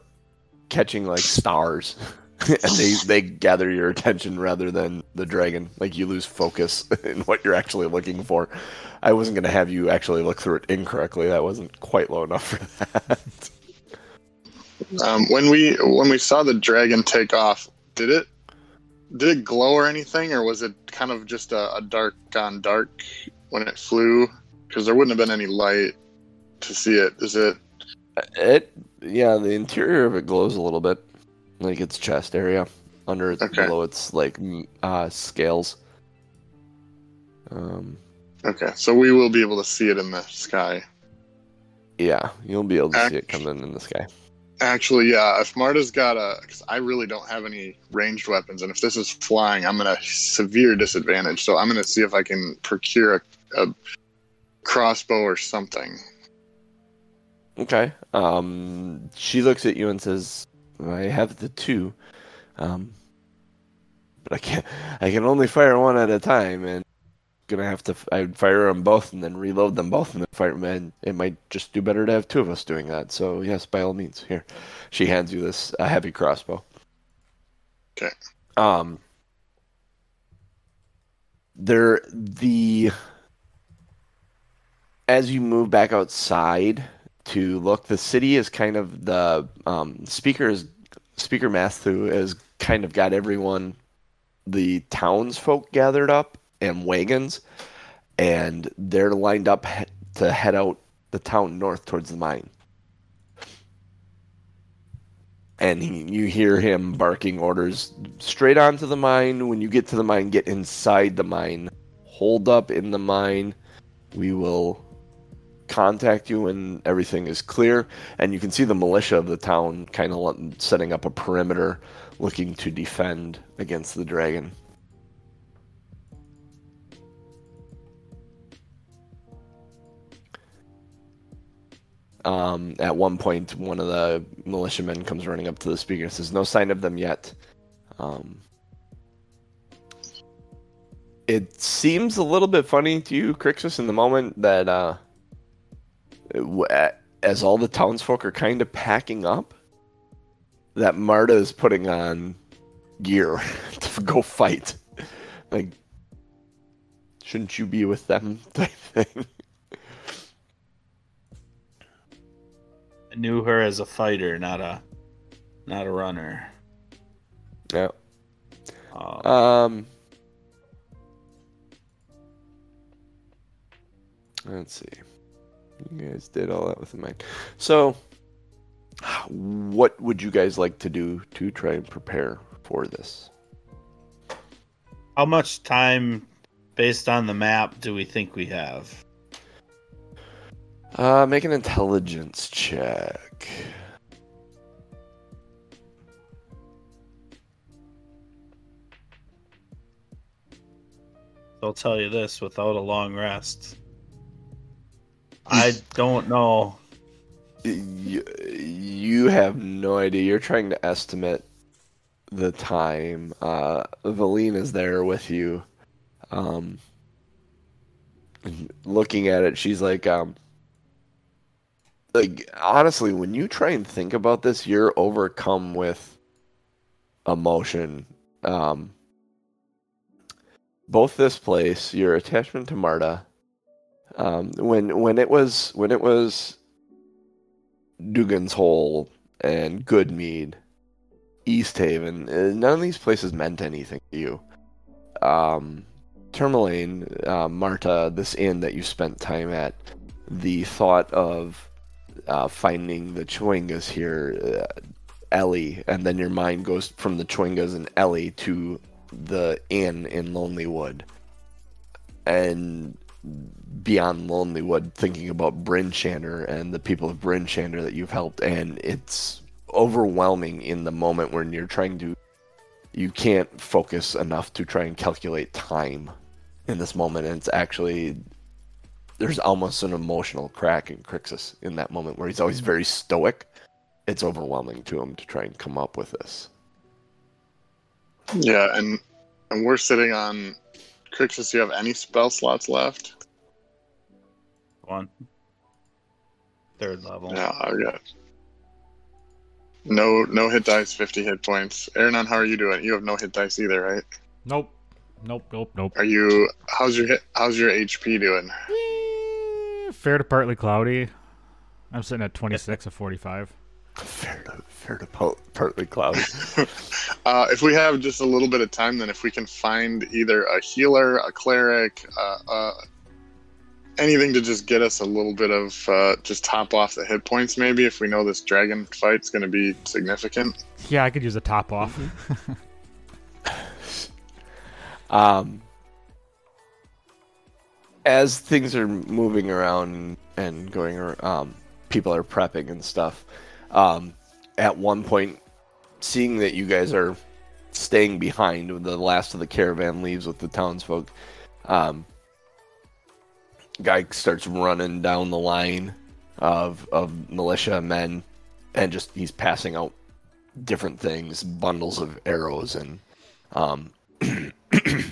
catching like stars and they they gather your attention rather than the dragon like you lose focus in what you're actually looking for i wasn't going to have you actually look through it incorrectly that wasn't quite low enough for that Um, when we when we saw the dragon take off, did it did it glow or anything, or was it kind of just a, a dark on dark when it flew? Because there wouldn't have been any light to see it. Is it? it yeah the interior of it glows a little bit like its chest area under its Okay. below its like uh scales um Okay, so we will be able to see it in the sky. Yeah, you'll be able to see it Act- coming in the sky. Actually, yeah. If Marta's got a, because I really don't have any ranged weapons, and if this is flying, I'm at a severe disadvantage. So I'm gonna see if I can procure a, a crossbow or something. Okay. Um, she looks at you and says, "I have the two, um, but I can't. I can only fire one at a time, and I'm gonna have to. I'd fire them both and then reload them both, and then fire. And it might just do better to have two of us doing that. So yes, by all means. Here, she hands you this a heavy crossbow. Okay. Um. There the as you move back outside to look, the city is kind of the um, speaker is Speaker Matthew has kind of got everyone, the townsfolk gathered up and wagons, and they're lined up he- to head out the town north towards the mine. And he, you hear him barking orders straight onto the mine. When you get to the mine, get inside the mine, hold up in the mine. We will contact you when everything is clear. And you can see the militia of the town kind of setting up a perimeter looking to defend against the dragon. Um, at one point, one of the militiamen comes running up to the speaker and says, "No sign of them yet." Um, it seems a little bit funny to you, Crixus, in the moment that uh, as all the townsfolk are kind of packing up, that Marta is putting on gear to go fight. Like, shouldn't you be with them? Type thing. I knew her as a fighter, not a not a runner. Yeah. Um, Um. Let's see. You guys did all that with in mind. So, what would you guys like to do to try and prepare for this? how much time, based on the map, do we think we have? Uh, make an intelligence check. I'll tell you this: without a long rest, I don't know. You, you have no idea. You're trying to estimate the time. Uh, Vellynne is there with you. Um, looking at it, she's like, um, like honestly, when you try and think about this, you're overcome with emotion. Um, both this place, your attachment to Marta, um, when when it was when it was Dougan's Hole and Goodmead, East Haven, uh, none of these places meant anything to you. Um, Tourmaline, uh, Marta, this inn that you spent time at, the thought of uh, finding the Chwingas here, uh, Ellie, and then your mind goes from the Chwingas and Ellie to the inn in Lonely Wood. And beyond Lonely Wood, thinking about Bryn Shander and the people of Bryn Shander that you've helped, and it's overwhelming in the moment when you're trying to. You can't focus enough to try and calculate time in this moment, and it's actually there's almost an emotional crack in Crixus in that moment where he's always very stoic. It's overwhelming to him to try and come up with this. Yeah, and and we're sitting on Crixus. Do you have any spell slots left? One third level. Yeah, I got no no hit dice, fifty hit points. Aaron, how are you doing? You have no hit dice either, right? Nope. Nope. Nope. Nope. Are you? How's your hit? How's your HP doing? Fair to partly cloudy. I'm sitting at 26 of 45. Fair to, fair to po- partly cloudy. Uh, if we have just a little bit of time, then if we can find either a healer, a cleric, uh, uh, anything to just get us a little bit of uh, just top off the hit points, maybe if we know this dragon fight's going to be significant. Yeah, I could use a top off. Um, as things are moving around and going, um, people are prepping and stuff. Um, at one point, seeing that you guys are staying behind when the last of the caravan leaves with the townsfolk, um, guy starts running down the line of of militia men, and just he's passing out different things, bundles of arrows and um, a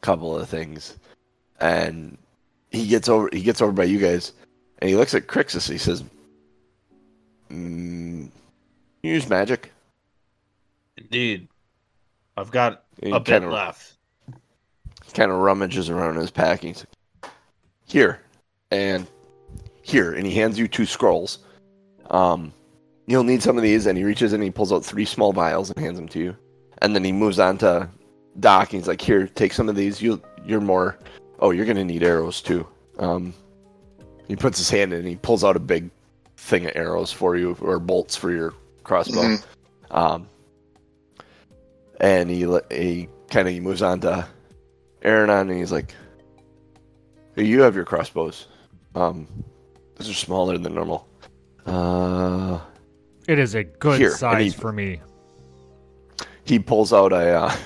couple of things, and he gets over he gets over by you guys, and he looks at Crixus. He says, mm, use magic." Indeed, I've got He a bit kinda- left. kind of rummages around in his packing. He's like, Here and here, and he hands you two scrolls. Um, you'll need some of these, and he reaches in and he pulls out three small vials and hands them to you. And then he moves on to Doc. And he's like, "Here, take some of these. You, you're more. Oh, you're gonna need arrows too." Um, he puts his hand in and he pulls out a big thing of arrows for you, or bolts for your crossbow. Mhm. Um, and he he kind of he moves on to Aranon, and he's like, hey, "You have your crossbows. Um, those are smaller than normal. Uh, It is a good Here, size he- for me. he pulls out a uh,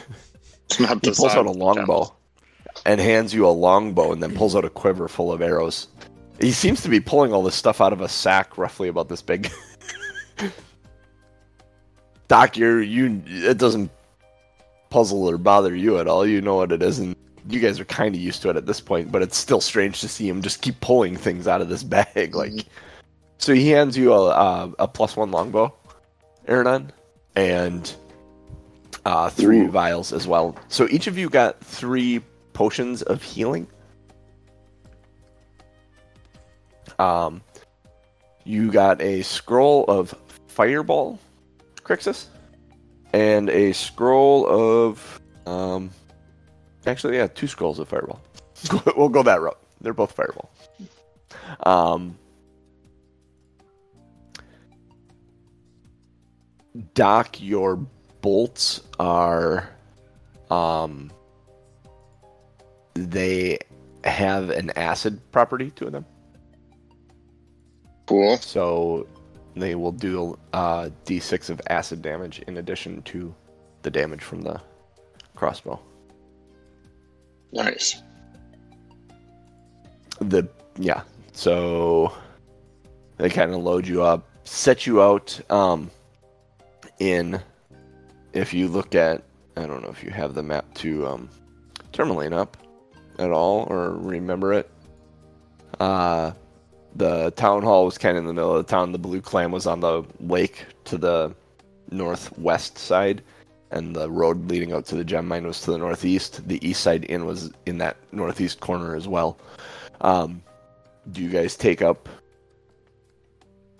It's not he pulls out a longbow and hands you a longbow, and then pulls out a quiver full of arrows. He seems to be pulling all this stuff out of a sack roughly about this big. Doc, you're you. It doesn't puzzle or bother you at all. You know what it is, and you guys are kind of used to it at this point. But it's still strange to see him just keep pulling things out of this bag. Like, so he hands you a a, a plus one longbow, Aranon, and uh, three Ooh. vials as well. So each of you got three potions of healing. Um, you got a scroll of fireball, Crixus, and a scroll of um. Actually, yeah, two scrolls of fireball. we'll go that route. They're both fireball. Um. Doc, your bolts are um they have an acid property to them Cool. so they will do uh, d6 of acid damage in addition to the damage from the crossbow Nice. the yeah so they kind of load you up set you out um in if you look at i don't know if you have the map to um Termalaine up at all or remember it uh the town hall was kind of in the middle of the town the blue clam was on the lake to the northwest side and the road leading out to the gem mine was to the northeast the east side inn was in that northeast corner as well um, do you guys take up?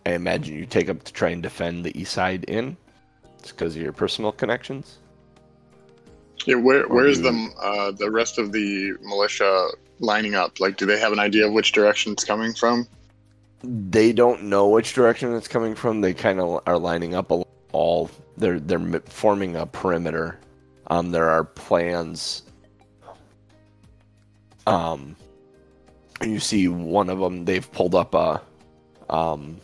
I imagine you take up to try and defend the East Side Inn. It's because of your personal connections. Yeah, where where's you- the uh, the rest of the militia lining up? Like, do they have an idea of which direction it's coming from? They don't know which direction it's coming from. They kind of are lining up all. They're they're forming a perimeter. Um, there are plans. Um, you see one of them. They've pulled up a, um,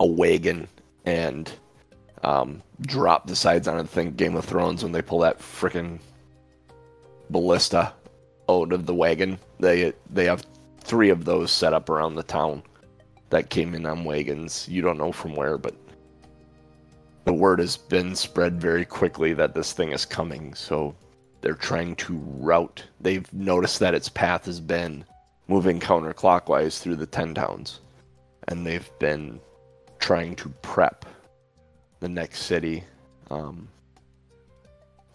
a wagon and um, drop the sides on it. Think Game of Thrones when they pull that freaking ballista out of the wagon. They they have three of those set up around the town that came in on wagons. You don't know from where, but the word has been spread very quickly that this thing is coming. So they're trying to route. They've noticed that its path has been moving counterclockwise through the ten towns, and they've been trying to prep the next city um,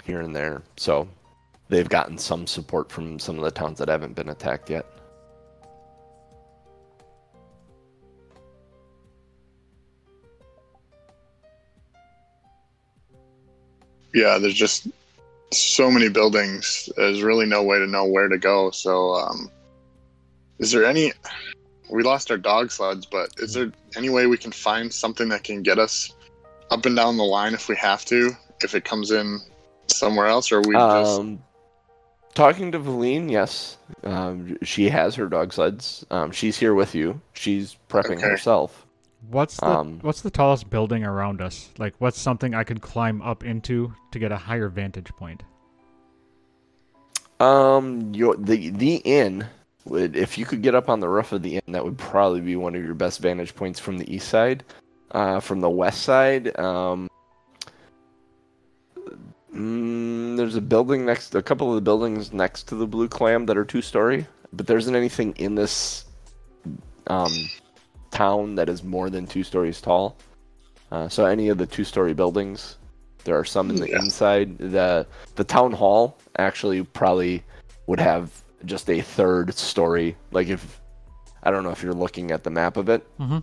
here and there. So they've gotten some support from some of the towns that haven't been attacked yet. Yeah, there's just so many buildings. There's really no way to know where to go. So, um, is there any? We lost our dog sleds, but is there any way we can find something that can get us up and down the line if we have to? If it comes in somewhere else, or we just Um, talking to Vellynne, yes, um, she has her dog sleds. Um, she's here with you. She's prepping Okay. herself. What's the Um, what's the tallest building around us? Like, what's something I could climb up into to get a higher vantage point? Um, your the the inn would if you could get up on the roof of the inn, that would probably be one of your best vantage points from the east side. Uh, from the west side, um, mm, there's a building next, a couple of the buildings next to the Blue Clam that are two story, but there isn't anything in this um town that is more than two stories tall. Uh, so any of the two story buildings, there are some in the Yeah. inside. The the town hall actually probably would have just a third story. Like if I don't know if you're looking at the map of it, Mm-hmm.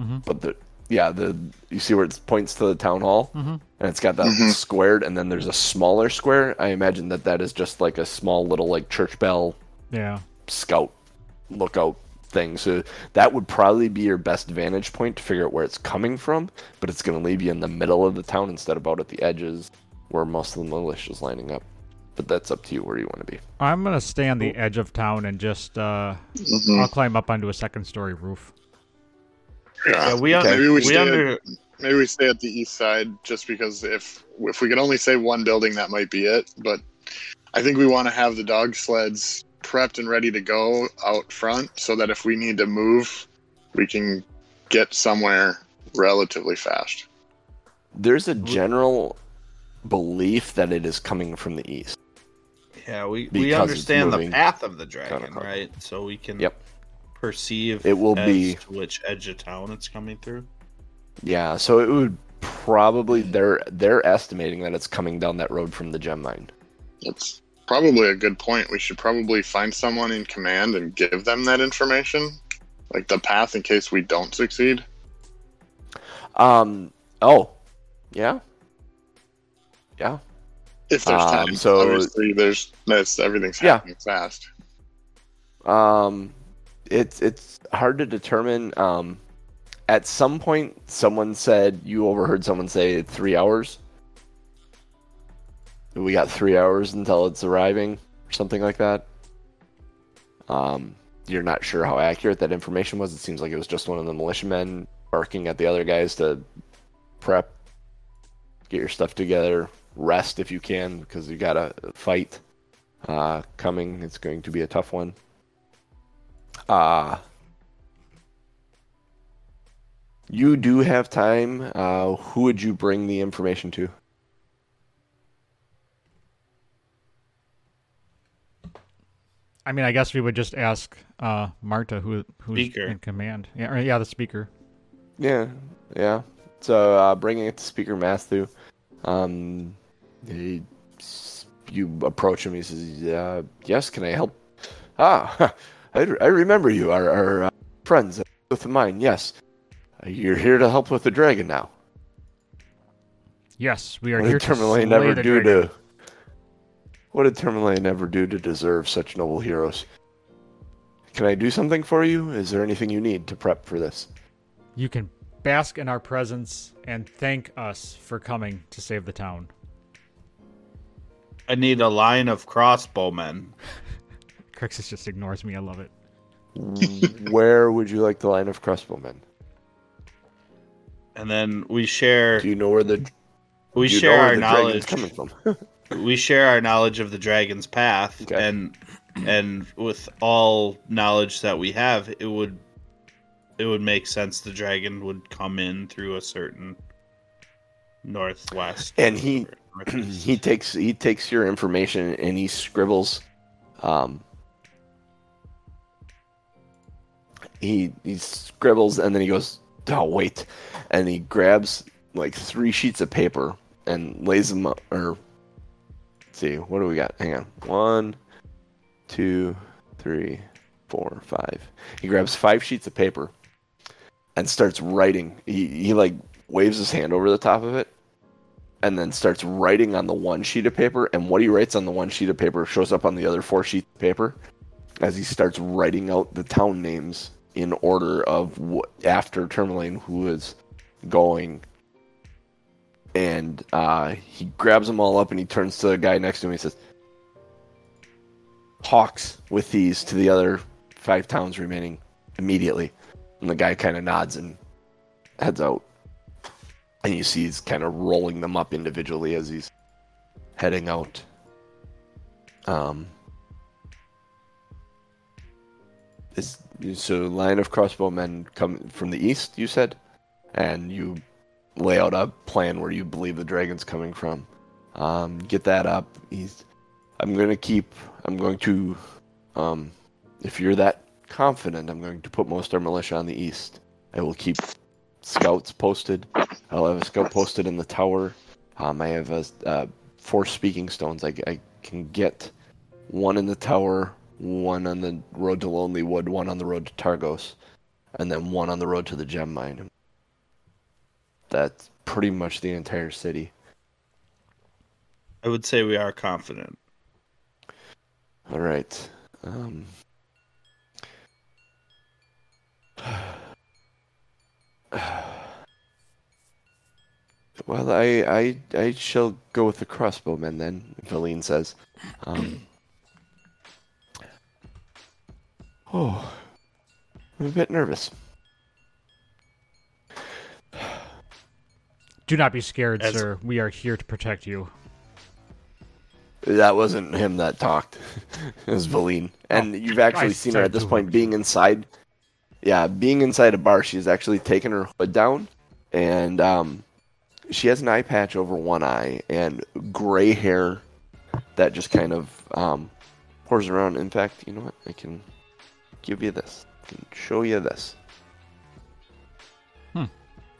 Mm-hmm. but the yeah the you see where it points to the town hall Mm-hmm. and it's got that Mhm. squared and then there's a smaller square. I imagine that that is just like a small little like church bell Yeah. scout lookout thing. So that would probably be your best vantage point to figure out where it's coming from, but it's going to leave you in the middle of the town instead of out at the edges where most of the militia is lining up. But that's up to you where you want to be. I'm gonna stay on the edge of town and just uh, Mhm. I'll climb up onto a second story roof. yeah. Yeah, we, un- Maybe we we stay at- Maybe we stay at the east side just because if if we could only say one building, that might be it. But I think we want to have the dog sleds prepped and ready to go out front so that if we need to move, we can get somewhere relatively fast. There's a general belief that it is coming from the east. Yeah, we, we understand the path of the dragon, counterclockwise. right? So we can Yep. perceive It will as be- to which edge of town it's coming through. Yeah, so it would probably they're they're estimating that it's coming down that road from the gem mine. That's probably a good point. We should probably find someone in command and give them that information, like the path in case we don't succeed. Um. Oh. Yeah. Yeah. If there's Um, time. so- obviously there's that's everything's Yeah. happening fast. Um. It's it's hard to determine. Um. At some point, someone said you overheard someone say three hours. We got three hours until it's arriving, or something like that. Um. You're not sure how accurate that information was. It seems like it was just one of the militiamen barking at the other guys to prep, get your stuff together, rest if you can, because you got a fight uh, coming. It's going to be a tough one. Uh, you do have time. Uh, who would you bring the information to? I mean, I guess we would just ask uh, Marta, who who's Speaker. in command. Yeah, or, yeah, the speaker. Yeah, yeah. So uh, bringing it to Speaker Matthew, um, he, you approach him. He says, uh, "Yes, can I help?" Ah, I, I remember you, our, our uh, friends with mine. Yes, uh, you're here to help with the dragon now. Yes, we are What here did to slay never the do dragon. to? What did Termalaine ever do to deserve such noble heroes? Can I do something for you? Is there anything you need to prep for this? You can bask in our presence and thank us for coming to save the town. I need a line of crossbowmen. Crixus just ignores me. I love it. Where would you like the line of crossbowmen? And then we share Do you know where the we share our knowledge dragon's coming from? we share our knowledge of the dragon's path Okay. and and with all knowledge that we have it would it would make sense the dragon would come in through a certain northwest And he- he takes he takes your information and he scribbles um he he scribbles and then he goes oh wait and he grabs like three sheets of paper and lays them up or see what do we got? Hang on. One two three four five. He grabs five sheets of paper and starts writing. He, he like waves his hand over the top of it and then starts writing on the one sheet of paper. And what he writes on the one sheet of paper shows up on the other four sheets of paper as he starts writing out the town names in order of what after Termalaine who is going and uh, he grabs them all up and he turns to the guy next to him and he says hawks with these to the other five towns remaining immediately. And the guy kind of nods and heads out. And you see he's kind of rolling them up individually as he's heading out. Um, is so line of crossbowmen come from the east, you said, and you lay out a plan where you believe the dragon's coming from. Um, get that up. He's. I'm going to keep. I'm going to. Um, if you're that confident, I'm going to put most of our militia on the east. I will keep scouts posted. I'll have a scout posted in the tower. Um, I have a, uh, four speaking stones. I, I can get one in the tower, one on the road to Lonelywood, one on the road to Targos, and then one on the road to the gem mine. That's pretty much the entire city. i would say we are confident All right. Um, well, I, I I shall go with the crossbowmen then. Vellynne says. Um, oh, I'm a bit nervous. Do not be scared, As- sir. We are here to protect you. That wasn't him that talked. it was Vellynne. And Oh, you've actually I seen her at this point being inside. Yeah, being inside a bar, she's actually taken her hood down, and um, she has an eye patch over one eye and gray hair that just kind of um, pours around. In fact, you know what? I can give you this. I can show you this.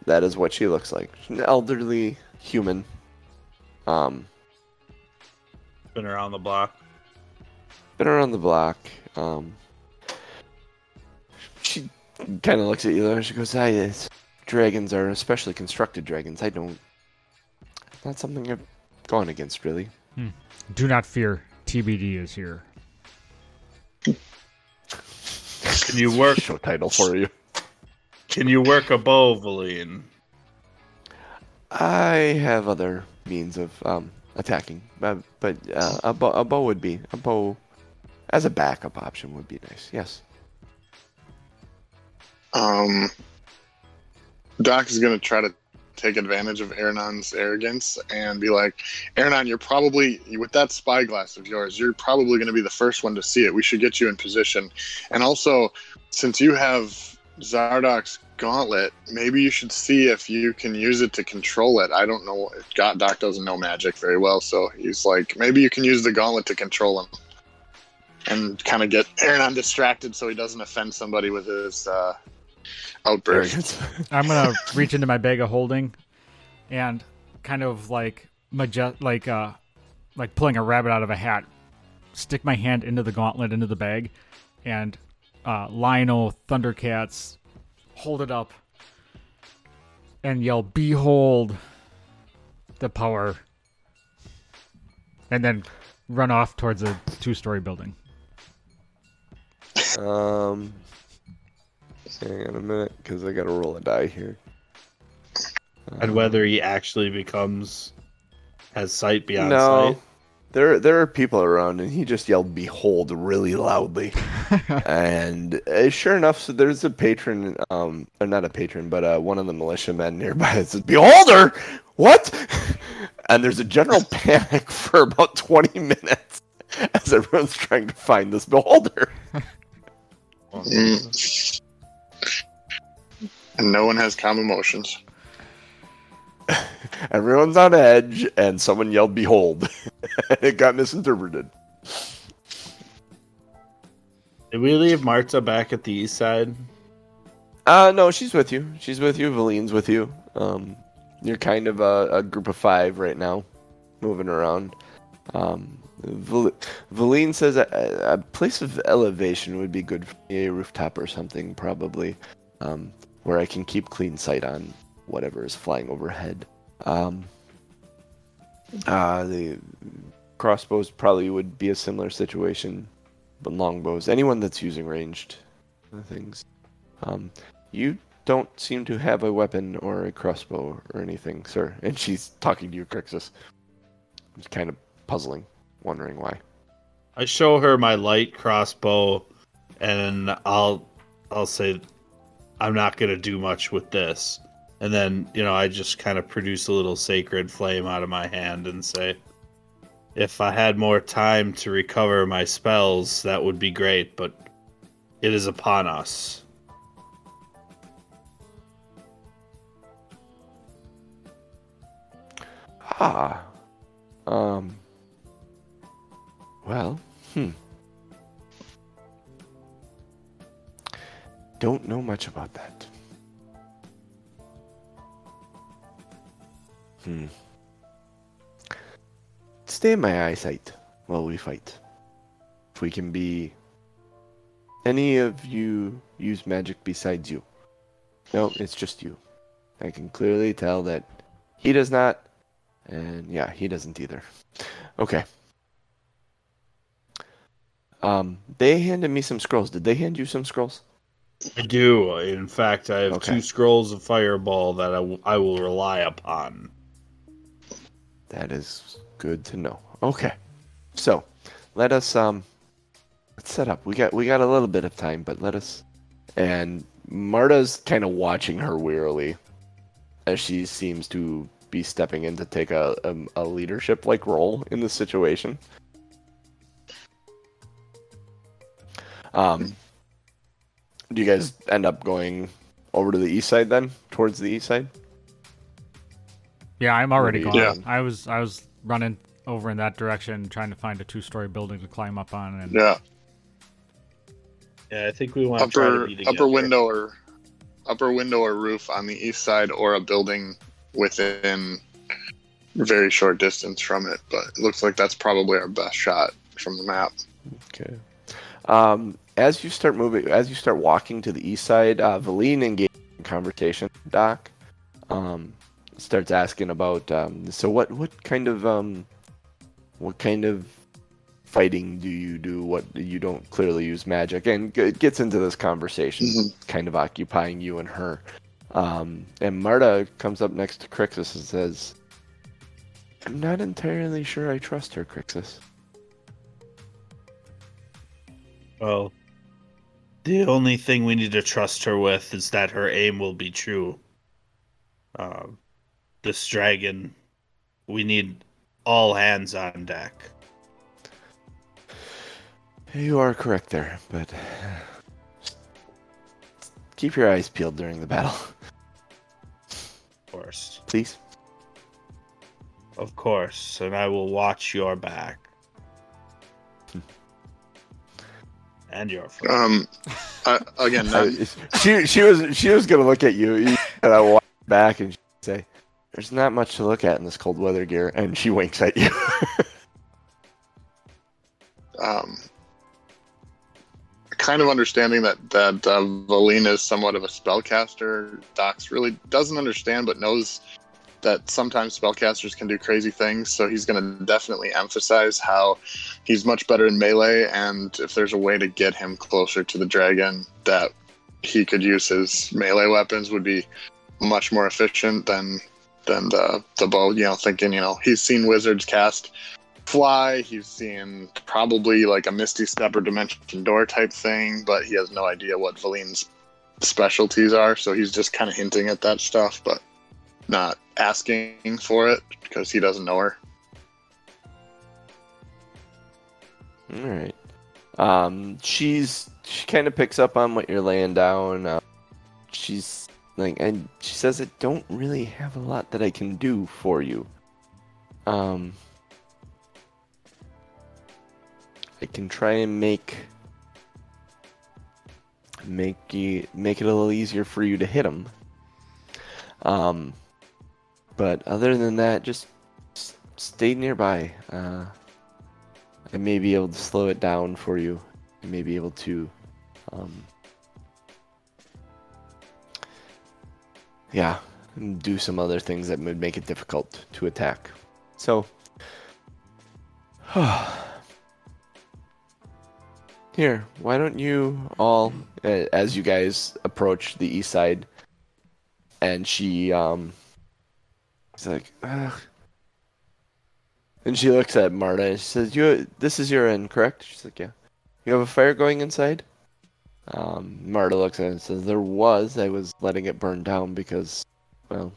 Hmm. That is what she looks like. She's an elderly human. Um, Been around the block. been around the block. Um, she kind of looks at you though. She goes, "I it's, dragons are especially constructed dragons. I don't. Not something I've gone against really. Do not fear. TBD is here. Can you work? Show title for you. Can you work a bow, Vellynne? I have other means of um attacking, but but uh, a bow a bow would be a bow as a backup option would be nice. Yes. Um, Doc is going to try to take advantage of Aranon's arrogance and be like, Aranon, you're probably, with that spyglass of yours, you're probably going to be the first one to see it. We should get you in position. And also, since you have Xardorok's gauntlet, maybe you should see if you can use it to control it. I don't know. God, Doc doesn't know magic very well, so he's like, maybe you can use the gauntlet to control him. And kind of get Aranon distracted so he doesn't offend somebody with his uh, outburst. I'm gonna reach into my bag of holding, and kind of like maje- like uh, like pulling a rabbit out of a hat. Stick my hand into the gauntlet into the bag, and uh, Lion-O Thundercats hold it up and yell, "Behold the power!" And then run off towards a two-story building. Um, hang on a minute, because I gotta roll a die here. And whether he actually becomes has sight beyond no, sight. There there are people around, and he just yelled "Behold" really loudly. and uh, sure enough, so there's a patron, um, or not a patron, but uh, one of the militiamen nearby that says, "Beholder, what?" and there's a general panic for about 20 minutes as everyone's trying to find this beholder. And no one has calm emotions. Everyone's on edge, and someone yelled "Behold," it got misinterpreted. Did we leave Marta back at the east side? Uh, no, she's with you. She's with you. Vellynne's with you. Um, you're kind of a, a group of five right now, moving around. Um, Val- Vellynne says a, a place of elevation would be good for me, a rooftop or something, probably, um, where I can keep clean sight on whatever is flying overhead. Um, uh, the crossbows probably would be a similar situation, but longbows, anyone that's using ranged things. Um, you don't seem to have a weapon or a crossbow or anything, sir. And she's talking to you, Crixus. It's kind of puzzling, wondering why. I show her my light crossbow, and I'll I'll say I'm not gonna do much with this. And then you know I just kind of produce a little sacred flame out of my hand and say, if I had more time to recover my spells, that would be great. But it is upon us. Ah. Um. Well, hmm. Don't know much about that. Hmm. Stay in my eyesight while we fight. If we can be. Any of you use magic besides you? No, it's just you. I can clearly tell that he does not, and yeah, he doesn't either. Okay. Um, they handed me some scrolls. Did they hand you some scrolls? I do. In fact, I have Okay. two scrolls of fireball that I, w- I will rely upon. That is good to know. Okay. So, let us um let's set up. We got we got a little bit of time, but let us and Marta's kind of watching her wearily as she seems to be stepping in to take a, a, a leadership like role in the situation. Um, do you guys end up going over to the east side then, towards the east side? Yeah, I'm already What gone. are you doing? I was I was running over in that direction, trying to find a two-story building to climb up on, and Yeah, Yeah, I think we want to try to upper be together. upper window or upper window or roof on the east side, or a building within very short distance from it. But it looks like that's probably our best shot from the map. Okay. Um, as you start moving, as you start walking to the east side, uh, Vellynne engages in conversation. Doc um, starts asking about. Um, so what? What kind of um, what kind of fighting do you do? What you don't clearly use magic, and it gets into this conversation, Mhm. kind of occupying you and her. Um, and Marta comes up next to Crixus and says, "I'm not entirely sure I trust her, Crixus." Well, the only thing we need to trust her with is that her aim will be true. Um, this dragon, we need all hands on deck. You are correct there, but keep your eyes peeled during the battle, Of course, please. of course, and I will watch your back and your front. Um, I, again, not, I- she she was she was gonna look at you, and I walk back and she'd say, "There's not much to look at in this cold weather gear," and she winks at you. um, kind of understanding that that uh, Vellynne is somewhat of a spellcaster. Docs really doesn't understand, but knows that sometimes spellcasters can do crazy things. So he's going to definitely emphasize how he's much better in melee, and if there's a way to get him closer to the dragon, that he could use his melee weapons would be much more efficient than than the the bow. You know, thinking you know he's seen wizards cast fly. He's seen probably like a Misty Step or Dimension Door type thing, but he has no idea what Vellynne's specialties are. So he's just kind of hinting at that stuff, but not asking for it because he doesn't know her. All right. Um, she's she kind of picks up on what you're laying down. Uh, she's like, and she says, "I don't really have a lot that I can do for you. Um, I can try and make make you make it a little easier for you to hit him. Um, but other than that, just s- stay nearby. Uh, I may be able to slow it down for you. I may be able to, um, yeah, and do some other things that would make it difficult to attack. So, here, why don't you all, as you guys approach the east side, and she, um, she's like, Ugh. And she looks at Marta and she says, "You, this is your end, correct?" She's like, "Yeah." You have a fire going inside. Um, Marta looks at it and says, "There was. I was letting it burn down because, well,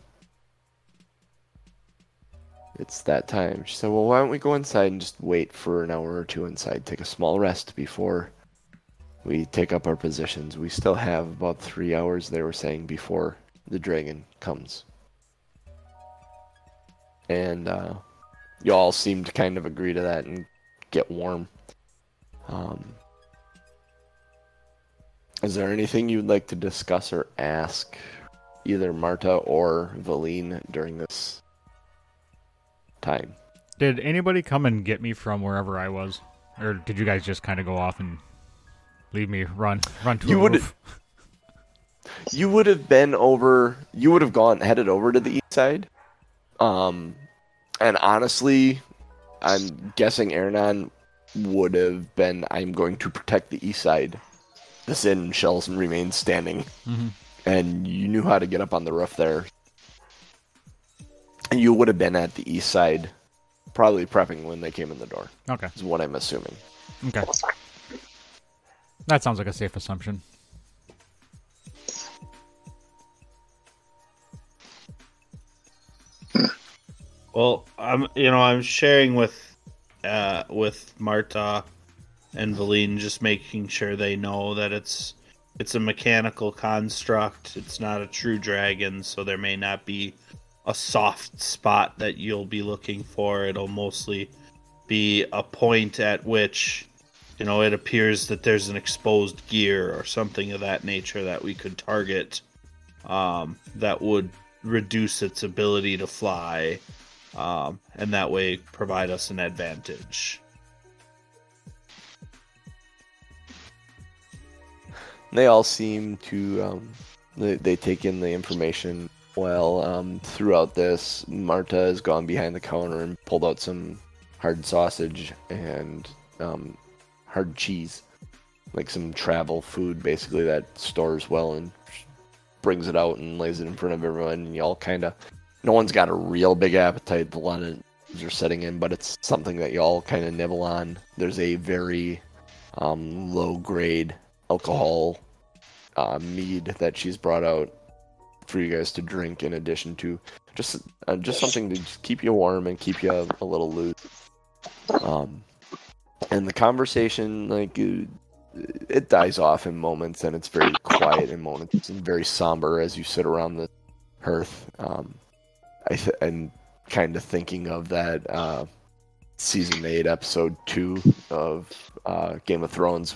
it's that time." She said, "Well, why don't we go inside and just wait for an hour or two inside, take a small rest before we take up our positions. We still have about three hours. They were saying before the dragon comes." And uh, you all seem to kind of agree to that and get warm. Um, is there anything you'd like to discuss or ask either Marta or Vellynne during this time? Did anybody come and get me from wherever I was, or did you guys just kind of go off and leave me run run to You a would-? You would have been over. You would have gone headed over to the east side. Um, and honestly, I'm guessing Aranon would have been. I'm going to protect the east side. This inn shall remain standing. Mhm. and you knew how to get up on the roof there. And you would have been at the east side, probably prepping when they came in the door, Okay, is what I'm assuming. okay, that sounds like a safe assumption. Well, I'm you know I'm sharing with uh with Marta and Vellynne, just making sure they know that it's it's a mechanical construct. It's not a true dragon, so there may not be a soft spot that you'll be looking for. It'll mostly be a point at which you know it appears that there's an exposed gear or something of that nature that we could target um, that would reduce its ability to fly um, and that way provide us an advantage. They all seem to um, they, they take in the information well. Um, throughout this, Marta has gone behind the counter and pulled out some hard sausage and um, hard cheese, like some travel food, basically that stores well and brings it out and lays it in front of everyone. And y'all kind of, no one's got a real big appetite. A lot of are setting in, but it's something that y'all kind of nibble on. There's a very um, low grade alcohol uh, mead that she's brought out for you guys to drink in addition to just uh, just something to just keep you warm and keep you a, little loose. Um, and the conversation like uh, it dies off in moments and it's very quiet in moments and very somber as you sit around the hearth. Um, I th- and kind of thinking of that uh, season eight, episode two of uh, Game of Thrones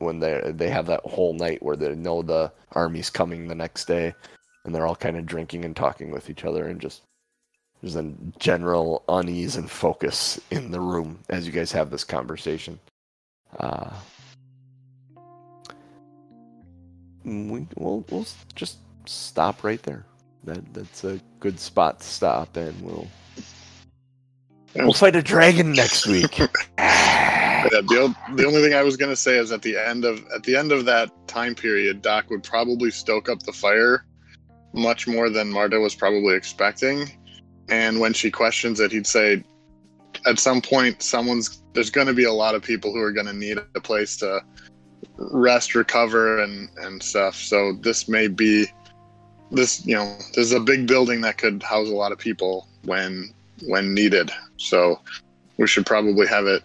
when they they have that whole night where they know the army's coming the next day, and they're all kind of drinking and talking with each other, and just there's a general unease and focus in the room as you guys have this conversation. Uh, we we'll we'll just stop right there. That that's a good spot to stop, and we'll we'll fight a dragon next week. Yeah, the, the only thing I was gonna say is at the end of at the end of that time period, Doc would probably stoke up the fire much more than Marta was probably expecting. And when she questions it, he'd say, "At some point, someone's there's going to be a lot of people who are going to need a place to rest, recover, and and stuff. So this may be this you know there's a big building that could house a lot of people when when needed. So we should probably have it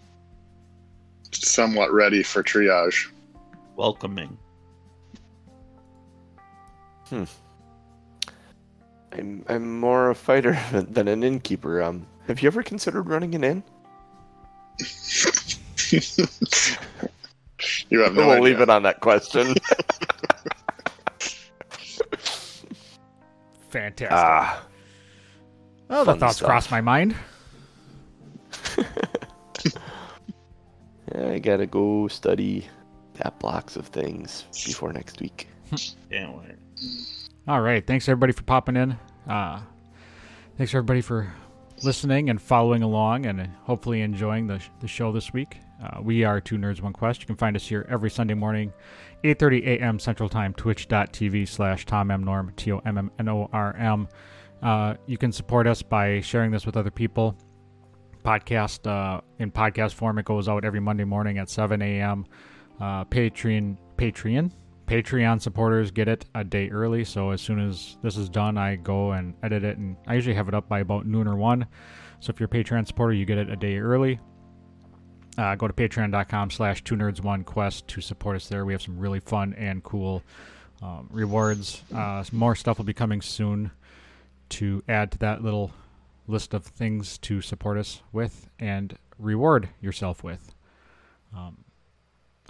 somewhat ready for triage. Welcoming. I'm I'm more a fighter than an innkeeper. Um, have you ever considered running an inn? you have no we'll idea. leave it on that question. Fantastic. ah, oh, the thoughts stuff. crossed my mind. I gotta go study that blocks of things before next week. Can't wait. All right. Thanks everybody for popping in. Uh, thanks everybody for listening and following along and hopefully enjoying the, the show this week. Uh, we are Two Nerds One Quest. You can find us here every Sunday morning, 8.30 a.m. Central Time, twitch.tv slash Tom M. Norm, T-O-M-M-N-O-R-M. Uh, you can support us by sharing this with other people. Podcast uh, in podcast form. It goes out every Monday morning at 7 a.m. Uh, Patreon, Patreon, Patreon supporters get it a day early. So as soon as this is done, I go and edit it, and I usually have it up by about noon or one. So if you're a Patreon supporter, you get it a day early. Uh, go to patreon.com slash two nerds one quest to support us there. We have some really fun and cool um, rewards. Uh, more stuff will be coming soon to add to that little list of things to support us with and reward yourself with. Um,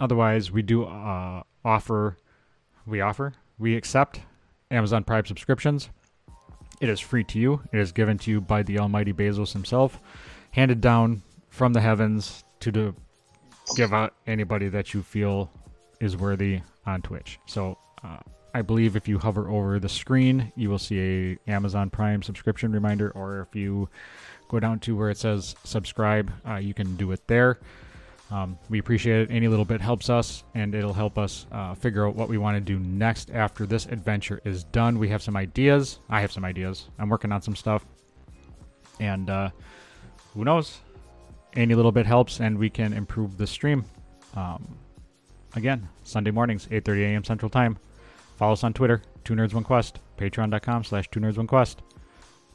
otherwise, we do uh, offer, we offer, we accept Amazon Prime subscriptions. It is free to you. It is given to you by the Almighty Bezos himself, handed down from the heavens to the, give out anybody that you feel is worthy on Twitch. So uh, I believe if you hover over the screen, you will see a Amazon Prime subscription reminder, or if you go down to where it says subscribe, uh, you can do it there. Um, we appreciate it. Any little bit helps us, and it'll help us uh, figure out what we want to do next after this adventure is done. We have some ideas. I have some ideas. I'm working on some stuff, and uh, who knows? Any little bit helps, and we can improve the stream. Um, again, Sunday mornings, 8:30 a.m. Central Time. Follow us on Twitter, Two Nerds One Quest, Patreon.com/slash Two Nerds One Quest.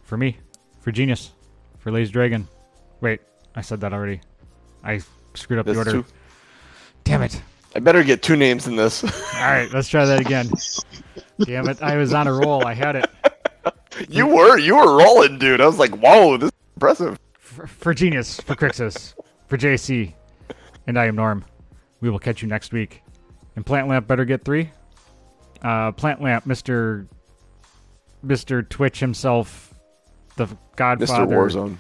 For me, for Genius, for Lays Dragon. Wait, I said that already. I screwed up the order. two. Damn it. I better get two names in this. All right, let's try that again. Damn it, I was on a roll. I had it. you were you were rolling, dude. I was like, whoa, this is impressive. For, for Genius, for Crixus, for JC, and I am Norm. We will catch you next week. And Plant Lamp better get three. Uh, Plant Lamp, Mister, Mister Twitch himself, the Godfather, Mr. Godfather, Warzone.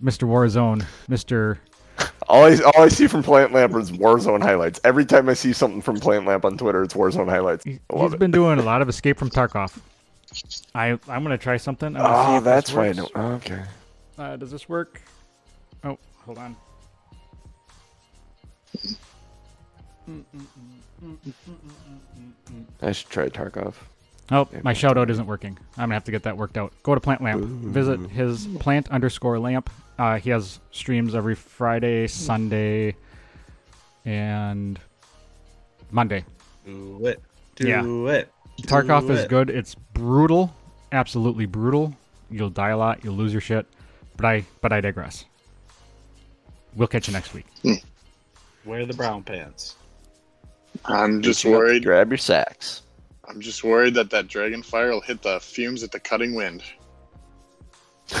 Mister Warzone, Mister. All I, all I see from Plant Lamp is Warzone highlights. Every time I see something from Plant Lamp on Twitter, it's Warzone highlights. He, has it. been doing a lot of Escape from Tarkov. I I'm gonna try something. I'm ah, see Oh, if that's why oh, okay. Uh, does this work? Oh, hold on. Mm, mm, mm, I should try Tarkov. Oh, my shout out isn't working. I'm gonna have to get that worked out. Go to Plant Lamp. Visit his plant underscore lamp. Uh, he has streams every Friday, Sunday, and Monday. Do it. Do Yeah. it. Tarkov Do is it. good. It's brutal, absolutely brutal. You'll die a lot. You'll lose your shit. But I, but I digress. We'll catch you next week. Wear the brown pants. I'm just Reaching up to worried. Grab your sacks. I'm just worried that that dragon fire will hit the fumes at the cutting wind.